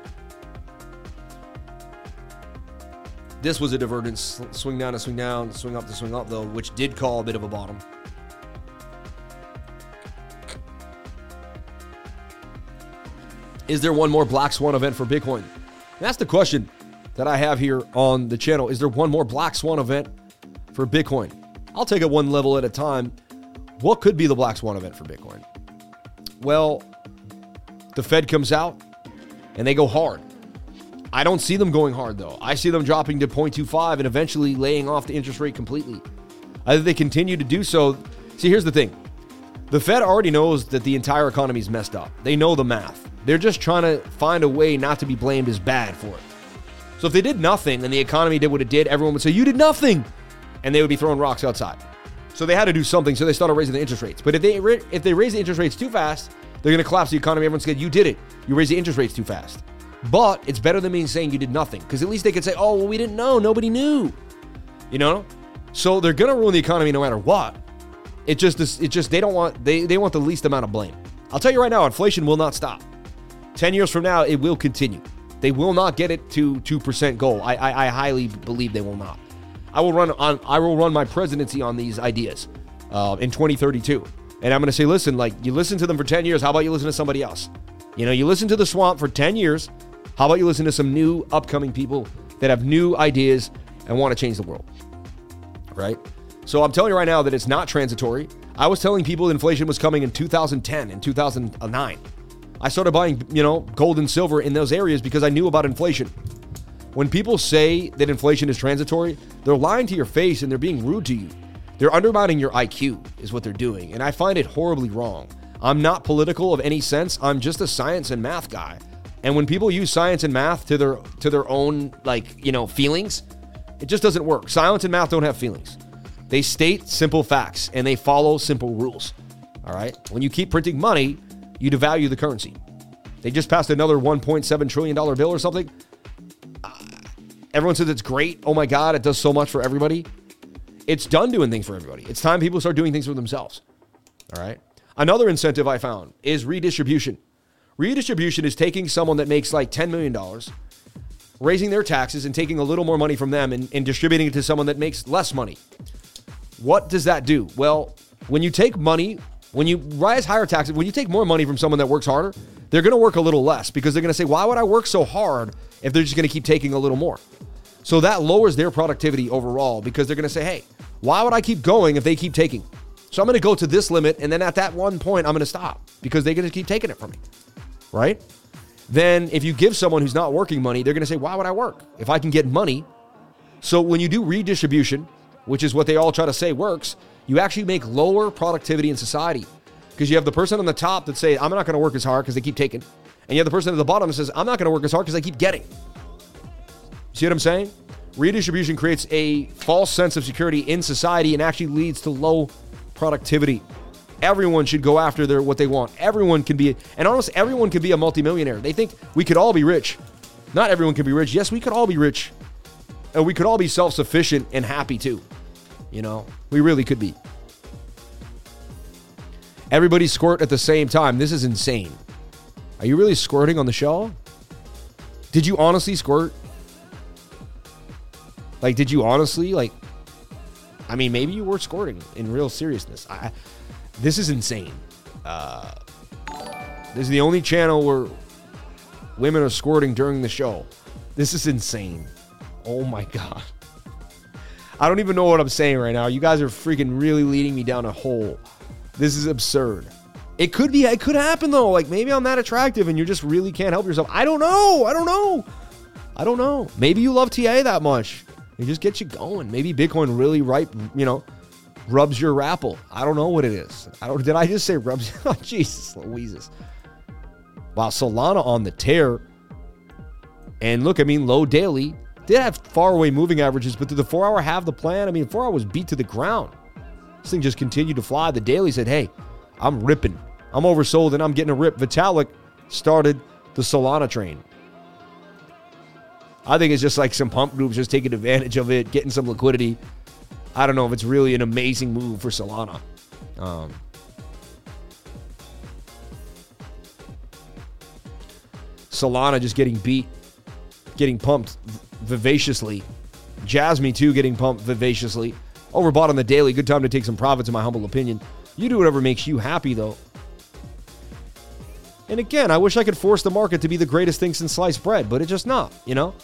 This was a divergence. Swing down to swing down, swing up to swing up, though, which did call a bit of a bottom. Is there one more Black Swan event for Bitcoin? That's the question that I have here on the channel. Is there one more Black Swan event for Bitcoin? I'll take it one level at a time. What could be the Black Swan event for Bitcoin? Well, the Fed comes out and they go hard. I don't see them going hard though. I see them dropping to 0.25 and eventually laying off the interest rate completely. Either they continue to do so. See, here's the thing. The Fed already knows that the entire economy is messed up. They know the math. They're just trying to find a way not to be blamed as bad for it. So if they did nothing and the economy did what it did, everyone would say, You did nothing. And they would be throwing rocks outside. So they had to do something, so they started raising the interest rates. But if they if they raise the interest rates too fast, they're going to collapse the economy. Everyone's going to, say, you did it. You raised the interest rates too fast. But it's better than me saying you did nothing because at least they could say, oh, well, we didn't know. Nobody knew. You know? So they're going to ruin the economy no matter what. It just, it just, they don't want, they, they want the least amount of blame. I'll tell you right now, inflation will not stop. 10 years from now, it will continue. They will not get it to 2% goal. I, I, I highly believe they will not. I will run on, I will run my presidency on these ideas uh, in 2032. And I'm going to say, listen, like you listen to them for 10 years. How about you listen to somebody else? You know, you listen to the swamp for 10 years. How about you listen to some new upcoming people that have new ideas and want to change the world? Right? So I'm telling you right now that it's not transitory. I was telling people inflation was coming in 2010 and 2009. I started buying, you know, gold and silver in those areas because I knew about inflation. When people say that inflation is transitory, they're lying to your face and they're being rude to you. They're undermining your IQ, is what they're doing. And I find it horribly wrong. I'm not political of any sense. I'm just a science and math guy. And when people use science and math to their to their own like, you know, feelings, it just doesn't work. Science and math don't have feelings. They state simple facts and they follow simple rules. All right? When you keep printing money, you devalue the currency. They just passed another 1.7 trillion dollar bill or something. Uh, everyone says it's great. Oh my God, it does so much for everybody. It's done doing things for everybody. It's time people start doing things for themselves. All right. Another incentive I found is redistribution. Redistribution is taking someone that makes like $10 million, raising their taxes and taking a little more money from them and, and distributing it to someone that makes less money. What does that do? Well, when you take money, when you rise higher taxes, when you take more money from someone that works harder, they're going to work a little less because they're going to say, why would I work so hard if they're just going to keep taking a little more? So that lowers their productivity overall because they're going to say, hey, why would I keep going if they keep taking? So I'm going to go to this limit, and then at that one point, I'm going to stop because they're going to keep taking it from me, right? Then if you give someone who's not working money, they're going to say, why would I work if I can get money? So when you do redistribution, which is what they all try to say works, you actually make lower productivity in society because you have the person on the top that say, I'm not going to work as hard because they keep taking. And you have the person at the bottom that says, I'm not going to work as hard because I keep getting. See what I'm saying? Redistribution creates a false sense of security in society and actually leads to low productivity. Everyone should go after their what they want. Everyone can be, and almost everyone can be a multimillionaire. They think we could all be rich. Not everyone can be rich. Yes, we could all be rich. And we could all be self sufficient and happy too. You know, we really could be. Everybody squirt at the same time. This is insane. Are you really squirting on the show? Did you honestly squirt? Like, did you honestly like? I mean, maybe you were squirting in real seriousness. I, this is insane. Uh, this is the only channel where women are squirting during the show. This is insane. Oh my god. I don't even know what I'm saying right now. You guys are freaking really leading me down a hole. This is absurd. It could be, it could happen though. Like maybe I'm that attractive and you just really can't help yourself. I don't know. I don't know. I don't know. Maybe you love TA that much. It just gets you going. Maybe Bitcoin really right, you know, rubs your rapple. I don't know what it is. I don't. Did I just say rubs? oh, Jesus, Louises. Wow, Solana on the tear. And look, I mean, low daily did have far away moving averages, but did the four hour have the plan? I mean, four hour was beat to the ground. This thing just continued to fly. The daily said, "Hey, I'm ripping. I'm oversold, and I'm getting a rip." Vitalik started the Solana train. I think it's just like some pump groups just taking advantage of it, getting some liquidity. I don't know if it's really an amazing move for Solana. Um, Solana just getting beat, getting pumped vivaciously. Jasmy too getting pumped vivaciously. Overbought on the daily. Good time to take some profits, in my humble opinion. You do whatever makes you happy, though. And again, I wish I could force the market to be the greatest thing since sliced bread, but it's just not, you know?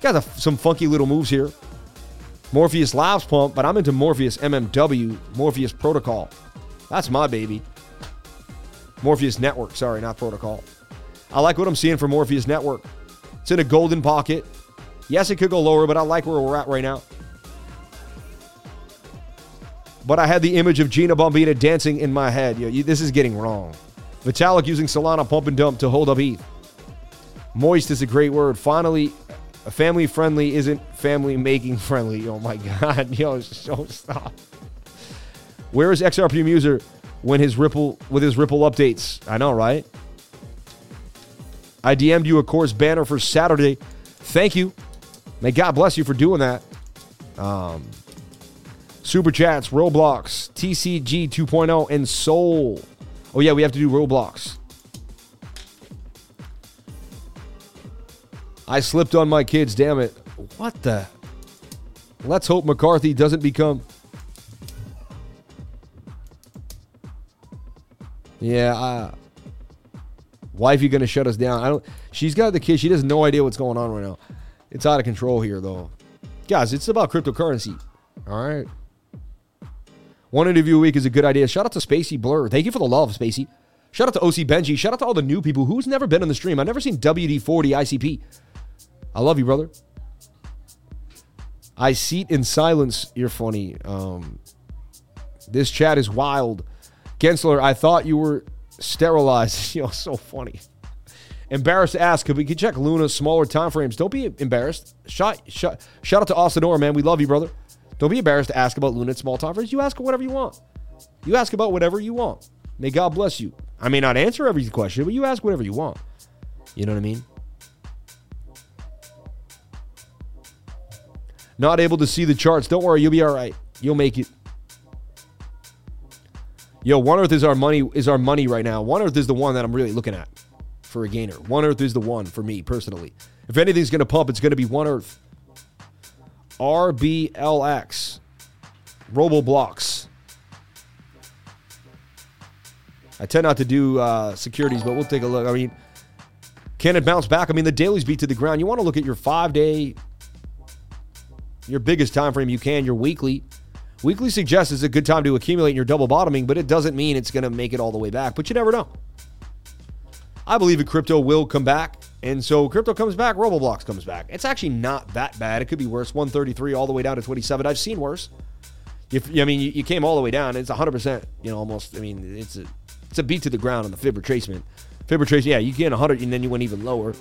Got a, some funky little moves here. Morpheus Labs pump, but I'm into Morpheus MNW, Morpheus Protocol. That's my baby. Morpheus Network, sorry, not Protocol. I like what I'm seeing for Morpheus Network. It's in a golden pocket. Yes, it could go lower, but I like where we're at right now. But I had the image of Gina Bombina dancing in my head. You, you, this is getting wrong. Vitalik using Solana pump and dump to hold up ETH. Moist is a great word. Finally, family friendly isn't family making friendly. Oh my God. Yo, so stop. Where is XRP user when his Ripple with his Ripple updates? I know, right? I DM'd you a course banner for Saturday. Thank you. May God bless you for doing that. Um, Super chats, Roblox, TCG 2.0, and Soul. Oh, yeah, we have to do Roblox. I slipped on my kids, damn it. What the? Let's hope McCarthy doesn't become. Yeah, uh, wifey gonna shut us down. I don't. She's got the kid. She has no idea what's going on right now. It's out of control here, though. Guys, it's about cryptocurrency. All right. One interview a week is a good idea. Shout out to Spacey Blur. Thank you for the love, Spacey. Shout out to OC Benji. Shout out to all the new people. Who's never been on the stream? I've never seen WD 40 ICP. I love you, brother. I seat in silence. You're funny. Um, this chat is wild. Gensler, I thought you were sterilized. you know, so funny. Embarrassed to ask, could we could check Luna's smaller time frames? Don't be embarrassed. Shout, shout, shout out to Austin Orr, man. We love you, brother. Don't be embarrassed to ask about Luna at small time frames. You ask whatever you want. You ask about whatever you want. May God bless you. I may not answer every question, but you ask whatever you want. You know what I mean? Not able to see the charts. Don't worry, you'll be all right. You'll make it. Yo, One Earth is our money is our money right now. One Earth is the one that I'm really looking at for a gainer. One Earth is the one for me personally. If anything's going to pump, it's going to be One Earth. RBLX. Roboblocks. I tend not to do uh, securities, but we'll take a look. I mean, can it bounce back? I mean, the dailies beat to the ground. You want to look at your five day, your biggest time frame you can, your weekly. Weekly suggests it's a good time to accumulate your double bottoming, but it doesn't mean it's going to make it all the way back. But you never know. I believe that crypto will come back. And so crypto comes back, Roboblocks comes back. It's actually not that bad. It could be worse. 133 all the way down to 27. I've seen worse. If, I mean, you, came all the way down. It's 100%, you know, almost. I mean, it's a it's a beat to the ground on the fib retracement. Fib retracement, yeah, you get 100 and then you went even lower.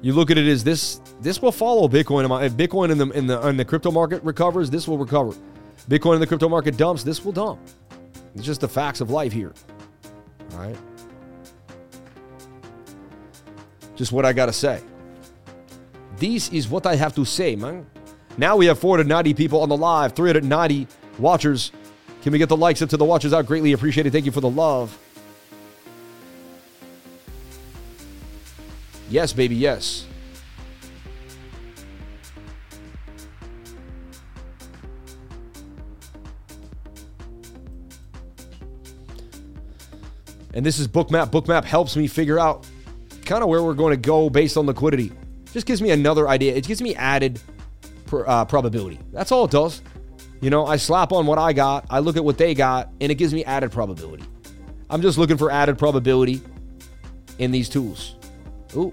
You look at it as this this will follow Bitcoin. If Bitcoin in the in the in the crypto market recovers, this will recover. Bitcoin in the crypto market dumps, this will dump. It's just the facts of life here. All right. Just what I gotta say. This is what I have to say, man. Now we have 490 people on the live, 390 watchers. Can we get the likes up to the watchers out? Greatly appreciated. Thank you for the love. Yes, baby, yes. And this is Bookmap. Bookmap helps me figure out kind of where we're going to go based on liquidity. Just gives me another idea. It gives me added uh, probability. That's all it does. You know, I slap on what I got, I look at what they got, and it gives me added probability. I'm just looking for added probability in these tools. Ooh.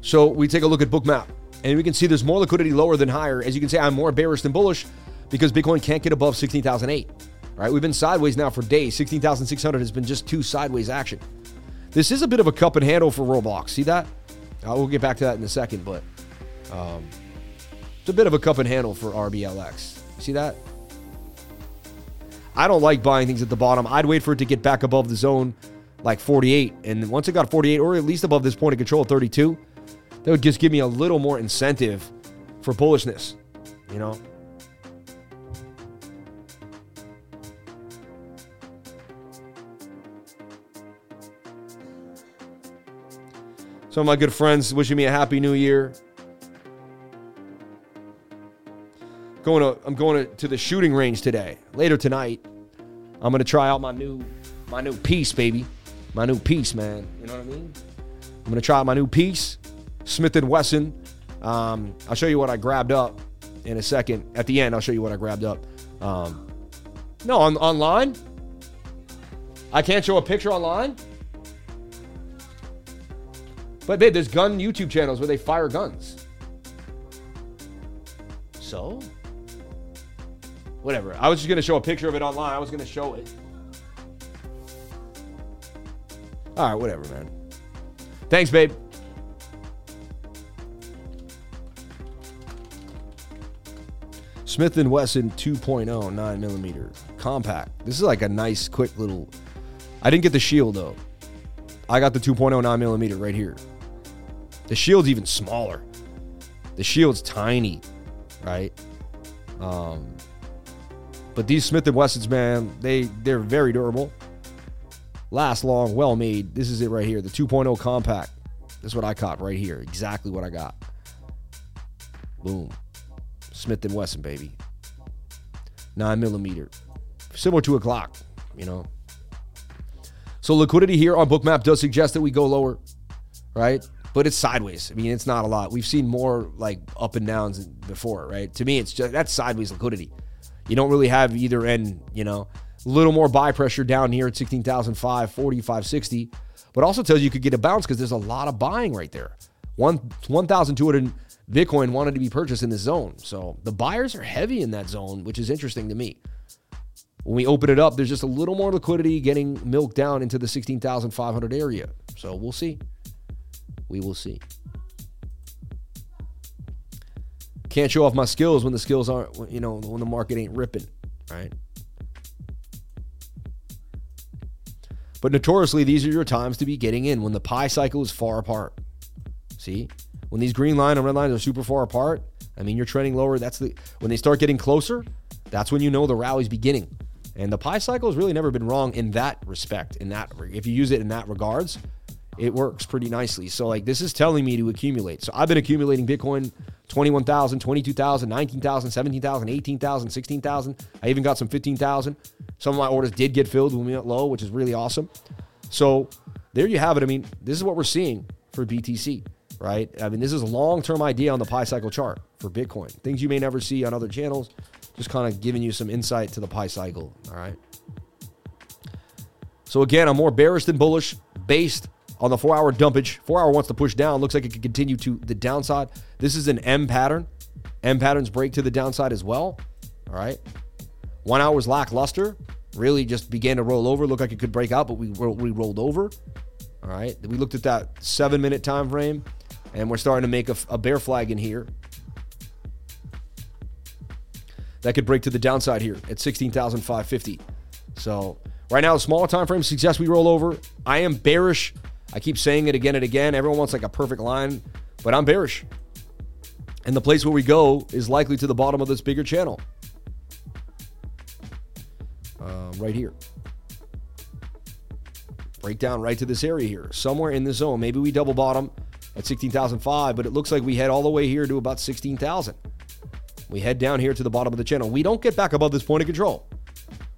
So we take a look at Bookmap, and we can see there's more liquidity lower than higher. As you can see, I'm more bearish than bullish because Bitcoin can't get above 16,008. Right? We've been sideways now for days. 16,600 has been just two sideways action. This is a bit of a cup and handle for Roblox. See that? Uh, we'll get back to that in a second, but um, it's a bit of a cup and handle for RBLX. See that? I don't like buying things at the bottom. I'd wait for it to get back above the zone like 48. And once it got 48, or at least above this point of control of 32, that would just give me a little more incentive for bullishness, you know? Some of my good friends wishing me a happy new year. Going to, I'm going to, to the shooting range today. Later tonight, I'm to try out my new my new piece, baby. My new piece, man. You know what I mean? I'm to try out my new piece, Smith & Wesson. Um, I'll show you what I grabbed up in a second. At the end, I'll show you what I grabbed up. Um, no, on, online? I can't show a picture online? But babe, there's gun YouTube channels where they fire guns. So? Whatever. I was just gonna show a picture of it online. I was gonna show it. All right, whatever, man. Thanks, babe. Smith & Wesson 2.0 9 millimeter compact. This is like a nice, quick little. I didn't get the shield though. I got the 2.0 9 millimeter right here. The shield's even smaller. The shield's tiny, right? Um, but these Smith and Wessons, man, they they're very durable, last long, well made. This is it right here, the 2.0 compact. This is what I caught right here. Exactly what I got. Boom, Smith and Wesson, baby. Nine millimeter, similar to a Glock, you know. So liquidity here on Bookmap does suggest that we go lower, right? But it's sideways. I mean, it's not a lot. We've seen more like up and downs before, right? To me, it's just that's sideways liquidity. You don't really have either end, you know. A little more buy pressure down here at 16,005, 45, 60, but also tells you you could get a bounce because there's a lot of buying right there. One 1,200 Bitcoin wanted to be purchased in this zone. So the buyers are heavy in that zone, which is interesting to me. When we open it up, there's just a little more liquidity getting milked down into the 16,500 area. So we'll see. We will see. Can't show off my skills when the skills aren't, you know, when the market ain't ripping, right? But notoriously, these are your times to be getting in when the pi cycle is far apart. See? When these green line and red lines are super far apart, I mean, you're trending lower. That's the when they start getting closer, that's when you know the rally's beginning. And the pi cycle has really never been wrong in that respect. In that, if you use it in that regards, it works pretty nicely. So like this is telling me to accumulate. So I've been accumulating Bitcoin 21,000, 22,000, 19,000, 17,000, 18,000, 16,000. I even got some 15,000. Some of my orders did get filled when we went low, which is really awesome. So there you have it. I mean, this is what we're seeing for BTC, right? I mean, this is a long-term idea on the Pi cycle chart for Bitcoin. Things you may never see on other channels. Just kind of giving you some insight to the Pi cycle. All right. So again, I'm more bearish than bullish based on the four hour dumpage. Four hour wants to push down. Looks like it could continue to the downside. This is an M pattern. M patterns break to the downside as well. All right. One hour's lackluster. Really just began to roll over. Looked like it could break out, but we, we rolled over. All right. We looked at that seven minute time frame, and we're starting to make a, a bear flag in here. That could break to the downside here at 16,550. So right now, smaller time frame suggests we roll over. I am bearish I keep saying it again and again. Everyone wants like a perfect line, but I'm bearish. And the place where we go is likely to the bottom of this bigger channel. Uh, right here. Break down right to this area here. Somewhere in the zone. Maybe we double bottom at 16,005, but it looks like we head all the way here to about 16,000. We head down here to the bottom of the channel. We don't get back above this point of control.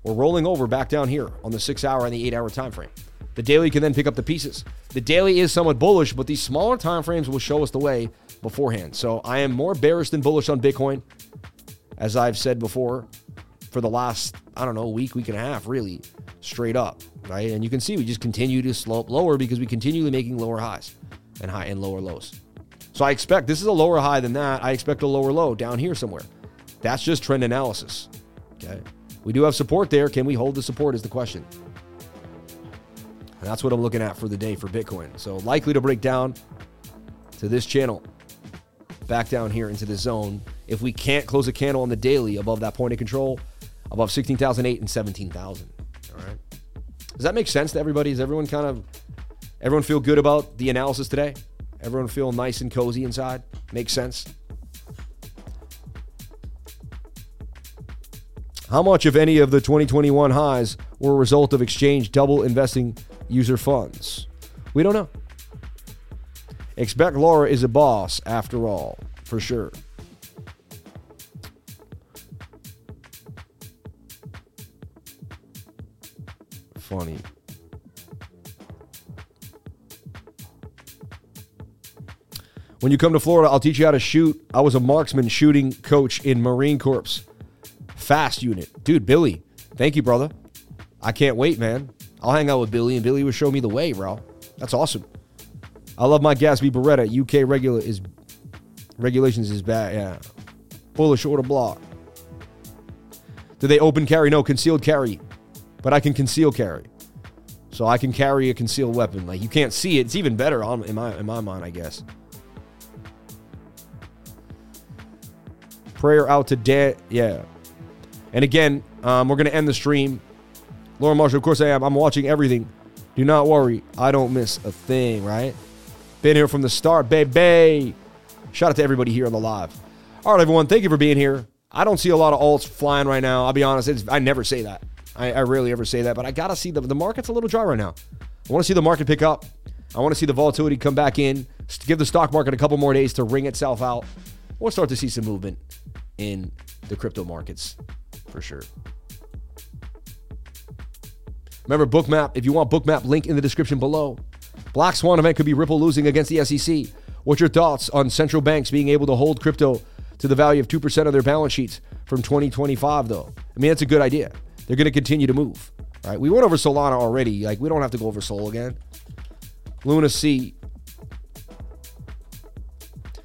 We're rolling over back down here on the six hour and the eight hour time frame. The daily can then pick up the pieces. The daily is somewhat bullish, but these smaller time frames will show us the way beforehand. So I am more bearish than bullish on Bitcoin, as I've said before, for the last, I don't know, week, week and a half, really, straight up. Right. And you can see we just continue to slope lower because we continually making lower highs and high and lower lows. So I expect this is a lower high than that. I expect a lower low down here somewhere. That's just trend analysis. Okay. We do have support there. Can we hold the support is the question. And that's what I'm looking at for the day for Bitcoin. So likely to break down to this channel, back down here into the zone. If we can't close a candle on the daily above that point of control, above 16,008 and 17,000. All right. Does that make sense to everybody? Does everyone kind of, everyone feel good about the analysis today? Everyone feel nice and cozy inside? Makes sense? How much, if any, of the 2021 highs were a result of exchange double investing user funds? We don't know. Expect Laura is a boss after all, for sure. Funny. When you come to Florida, I'll teach you how to shoot. I was a marksman shooting coach in Marine Corps. Fast unit. Dude, Billy, thank you, brother. I can't wait, man. I'll hang out with Billy, and Billy will show me the way, bro. That's awesome. I love my Gatsby Beretta. UK regular is regulations is bad. Yeah, pull a shorter block. Do they open carry? No, concealed carry. But I can conceal carry, so I can carry a concealed weapon. Like you can't see it. It's even better on in my in my mind, I guess. Prayer out to dead. Yeah. And again, um, we're gonna end the stream Lauren Marshall, of course I am. I'm watching everything. Do not worry. I don't miss a thing, right? Been here from the start, baby. Shout out to everybody here on the live. All right, everyone. Thank you for being here. I don't see a lot of alts flying right now. I'll be honest. I never say that. I, I rarely ever say that, but I got to see the, the market's a little dry right now. I want to see the market pick up. I want to see the volatility come back in, give the stock market a couple more days to wring itself out. We'll start to see some movement in the crypto markets for sure. Remember, Bookmap, if you want Bookmap, link in the description below. Black Swan event could be Ripple losing against the SEC. What's your thoughts on central banks being able to hold crypto to the value of 2% of their balance sheets from 2025, though? I mean, that's a good idea. They're going to continue to move. Right? We went over Solana already. Like, we don't have to go over Sol again. Luna C.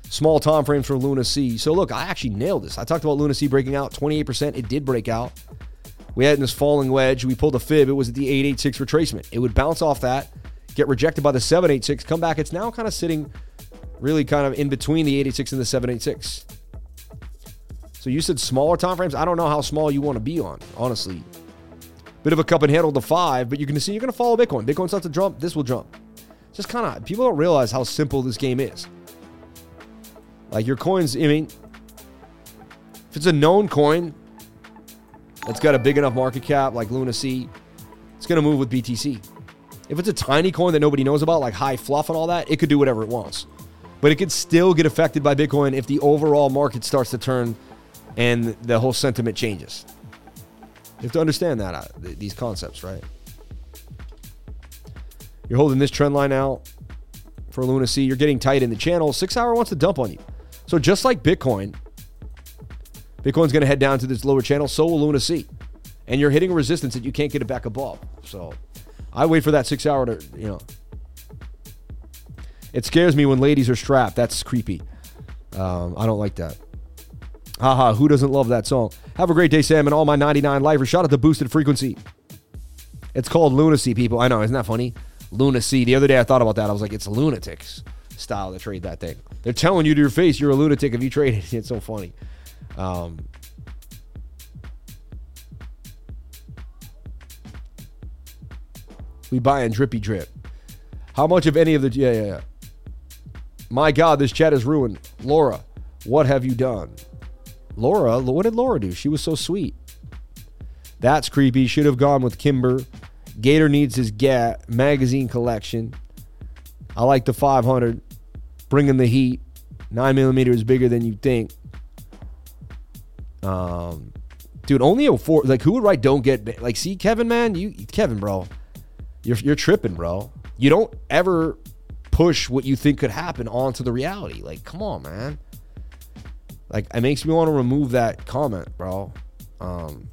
Small time frames for Luna C. So, look, I actually nailed this. I talked about Luna C breaking out 28%. It did break out. We had in this falling wedge. We pulled a fib. It was at the 886 retracement. It would bounce off that, get rejected by the 786, come back. It's now kind of sitting really kind of in between the 886 and the 786. So you said smaller time frames. I don't know how small you want to be on, honestly. bit of a cup and handle to five, but you can see you're going to follow Bitcoin. Bitcoin starts to jump, this will jump. Just kind of, people don't realize how simple this game is. Like your coins, I mean, if it's a known coin that's got a big enough market cap like Luna C, it's going to move with BTC. If it's a tiny coin that nobody knows about, like high fluff and all that, it could do whatever it wants. But it could still get affected by Bitcoin if the overall market starts to turn and the whole sentiment changes. You have to understand that uh, these concepts, right? You're holding this trend line out for Luna C. You're getting tight in the channel. Six hour wants to dump on you. So just like Bitcoin, Bitcoin's going to head down to this lower channel. So will Luna C, and you're hitting a resistance that you can't get it back above. So I wait for that six hour to you know. It scares me when ladies are strapped. That's creepy. Um, I don't like that. Haha, who doesn't love that song? Have a great day, Sam, and all my 99 lifers. Shout out to Boosted Frequency. It's called lunacy, people. I know, isn't that funny? Lunacy. The other day I thought about that. I was like, it's lunatics style to trade that thing. They're telling you to your face you're a lunatic if you trade it. It's so funny. Um, we buy in drippy drip. How much of any of the yeah yeah yeah. My God, this chat is ruined. Laura, what have you done? Laura, what did Laura do? She was so sweet. That's creepy. Should have gone with Kimber. Gator needs his GAT magazine collection. I like the 500. Bringing the heat. Nine millimeter is bigger than you think. Um, dude, only a four. Like, who would write "Don't get"? Like, see, Kevin, man, you, Kevin, bro, you're you're tripping, bro. You don't ever push what you think could happen onto the reality. Like, come on, man. Like it makes me want to remove that comment, bro. Um,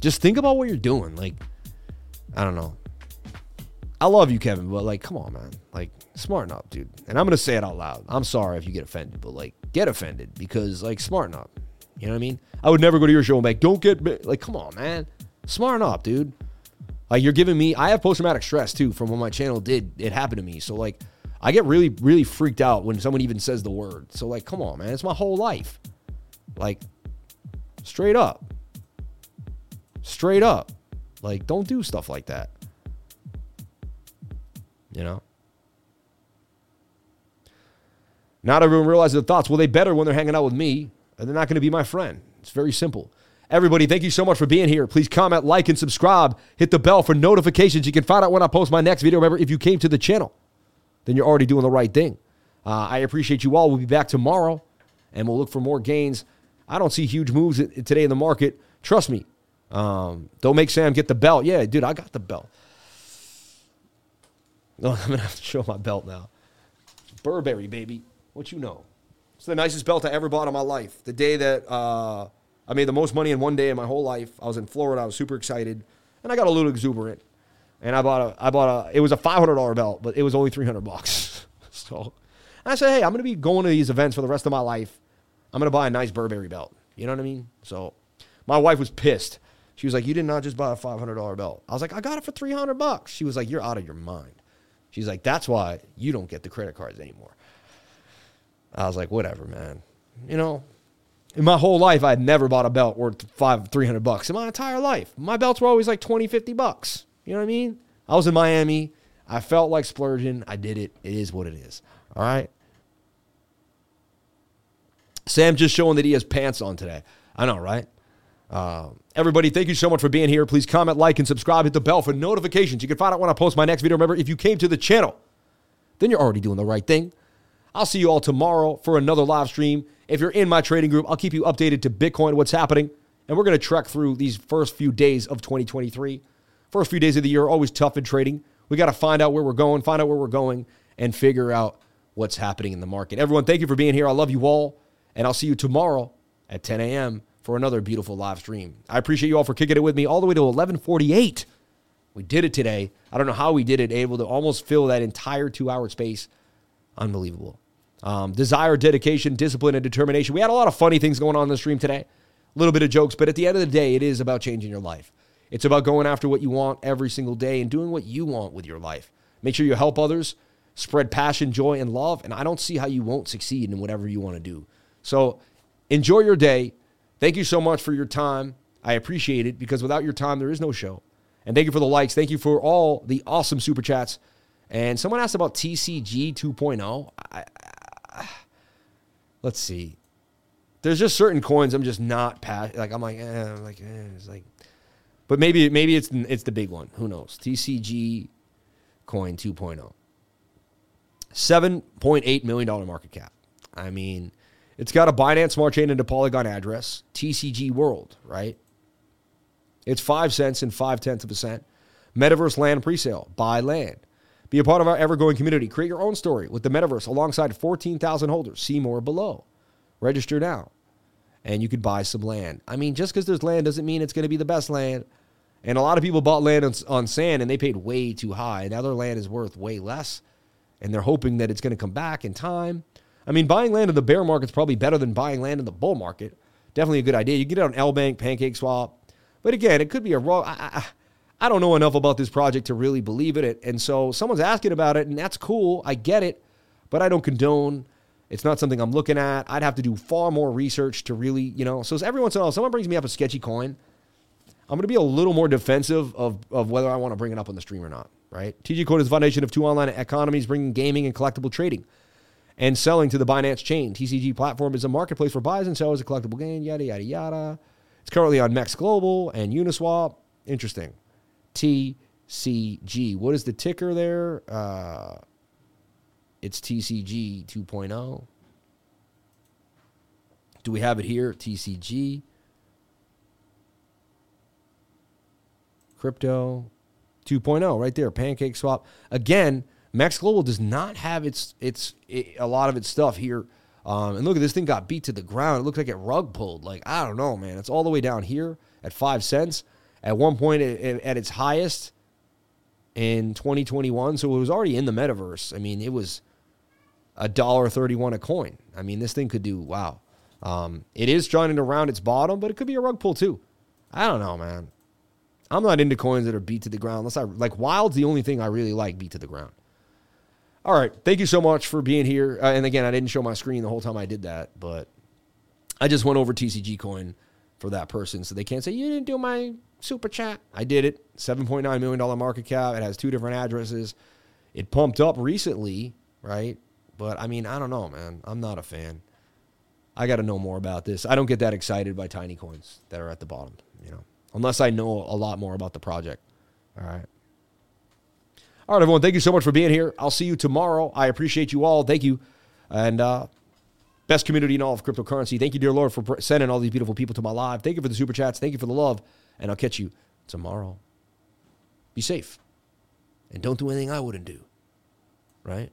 just think about what you're doing. Like, I don't know. I love you, Kevin, but like, come on, man. Like, smarten up, dude. And I'm gonna say it out loud. I'm sorry if you get offended, but like, get offended because like, smarten up. You know what I mean? I would never go to your show and be like, don't get like, come on, man. Smarten up, dude. Like, you're giving me. I have post traumatic stress too from when my channel did it happened to me. So like, I get really, really freaked out when someone even says the word. So like, come on, man. It's my whole life. Like, straight up. Straight up. Like, don't do stuff like that. You know? Not everyone realizes the thoughts. Well, they better when they're hanging out with me, they're not going to be my friend. It's very simple. Everybody, thank you so much for being here. Please comment, like, and subscribe. Hit the bell for notifications. You can find out when I post my next video. Remember, if you came to the channel, then you're already doing the right thing. Uh, I appreciate you all. We'll be back tomorrow, and we'll look for more gains. I don't see huge moves today in the market. Trust me. Um, don't make Sam get the belt. Yeah, dude, I got the belt. No, I'm gonna have to show my belt now. Burberry, baby. What you know? It's the nicest belt I ever bought in my life. The day that uh, I made the most money in one day in my whole life. I was in Florida. I was super excited, and I got a little exuberant. And I bought a, I bought a. It was a five hundred dollar belt, but it was only three hundred bucks. so, I said, hey, I'm gonna be going to these events for the rest of my life. I'm gonna buy a nice Burberry belt. You know what I mean? So my wife was pissed. She was like, You did not just buy a five hundred dollar belt. I was like, I got it for three hundred bucks. She was like, You're out of your mind. She's like, That's why you don't get the credit cards anymore. I was like, Whatever, man. You know, in my whole life, I had never bought a belt worth five, 300 bucks in my entire life. My belts were always like 20, 50 bucks. You know what I mean? I was in Miami. I felt like splurging. I did it. It is what it is. All right. Sam just showing that he has pants on today. I know, right? Uh, everybody, thank you so much for being here. Please comment, like, and subscribe. Hit the bell for notifications. You can find out when I post my next video. Remember, if you came to the channel, then you're already doing the right thing. I'll see you all tomorrow for another live stream. If you're in my trading group, I'll keep you updated to Bitcoin, what's happening. And we're going to trek through these first few days of 2023. First few days of the year are always tough in trading. We got to find out where we're going, find out where we're going, and figure out what's happening in the market. Everyone, thank you for being here. I love you all. And I'll see you tomorrow at 10 a.m. for another beautiful live stream. I appreciate you all for kicking it with me all the way to 1148. We did it today. I don't know how we did it, able to almost fill that entire two hour space. Unbelievable. Um, desire, dedication, discipline, and determination. We had a lot of funny things going on in the stream today, a little bit of jokes, but at the end of the day, it is about changing your life. It's about going after what you want every single day and doing what you want with your life. Make sure you help others, spread passion, joy, and love, and I don't see how you won't succeed in whatever you want to do. So enjoy your day. Thank you so much for your time. I appreciate it because without your time, there is no show. And thank you for the likes. Thank you for all the awesome super chats. And someone asked about TCG 2.0. I, let's see. There's just certain coins I'm just not past. Like I'm like, eh, I'm like, eh, it's like, but maybe maybe it's it's the big one. Who knows? TCG coin 2.0. $7.8 million market cap. I mean, it's got a Binance Smart Chain and a Polygon address, TCG World, right? It's five cents and five tenths of a cent. Metaverse land presale. Buy land. Be a part of our ever growing community. Create your own story with the metaverse alongside 14,000 holders. See more below. Register now. And you could buy some land. I mean, just because there's land doesn't mean it's going to be the best land. And a lot of people bought land on, on sand and they paid way too high. Now their land is worth way less. And they're hoping that it's going to come back in time. I mean, buying land in the bear market is probably better than buying land in the bull market. Definitely a good idea. You get it on L Bank, Pancake Swap. But again, it could be a raw. I, I, I don't know enough about this project to really believe in it. And so someone's asking about it, and that's cool. I get it, but I don't condone. It's not something I'm looking at. I'd have to do far more research to really, you know. So every once in a while, someone brings me up a sketchy coin. I'm going to be a little more defensive of, of whether I want to bring it up on the stream or not, right? TG Coin is the foundation of two online economies, bringing gaming and collectible trading and selling to the Binance chain. TCG platform is a marketplace for buyers and sellers of collectible gain, yada, yada, yada. It's currently on Mex Global and Uniswap. Interesting. TCG. What is the ticker there? Uh, it's TCG 2.0. Do we have it here? TCG. Crypto 2.0 right there. Pancake swap. Again, Max Global does not have its its it, a lot of its stuff here. Um, and look at this thing got beat to the ground. It looked like it rug pulled. Like I don't know, man. It's all the way down here at five cents. At one point, at its highest in 2021, so it was already in the metaverse. I mean, it was a dollar thirty-one a coin. I mean, this thing could do wow. Um, it is trying to round its bottom, but it could be a rug pull too. I don't know, man. I'm not into coins that are beat to the ground. Unless I like Wild's the only thing I really like beat to the ground. All right. Thank you so much for being here. Uh, and again, I didn't show my screen the whole time I did that, but I just went over TCG coin for that person so they can't say, you didn't do my super chat. I did it. $7.9 million market cap. It has two different addresses. It pumped up recently, right? But I mean, I don't know, man. I'm not a fan. I got to know more about this. I don't get that excited by tiny coins that are at the bottom, you know, unless I know a lot more about the project. All right. All right, everyone. Thank you so much for being here. I'll see you tomorrow. I appreciate you all. Thank you. And uh, best community in all of cryptocurrency. Thank you, dear Lord, for sending all these beautiful people to my live. Thank you for the super chats. Thank you for the love. And I'll catch you tomorrow. Be safe. And don't do anything I wouldn't do. Right?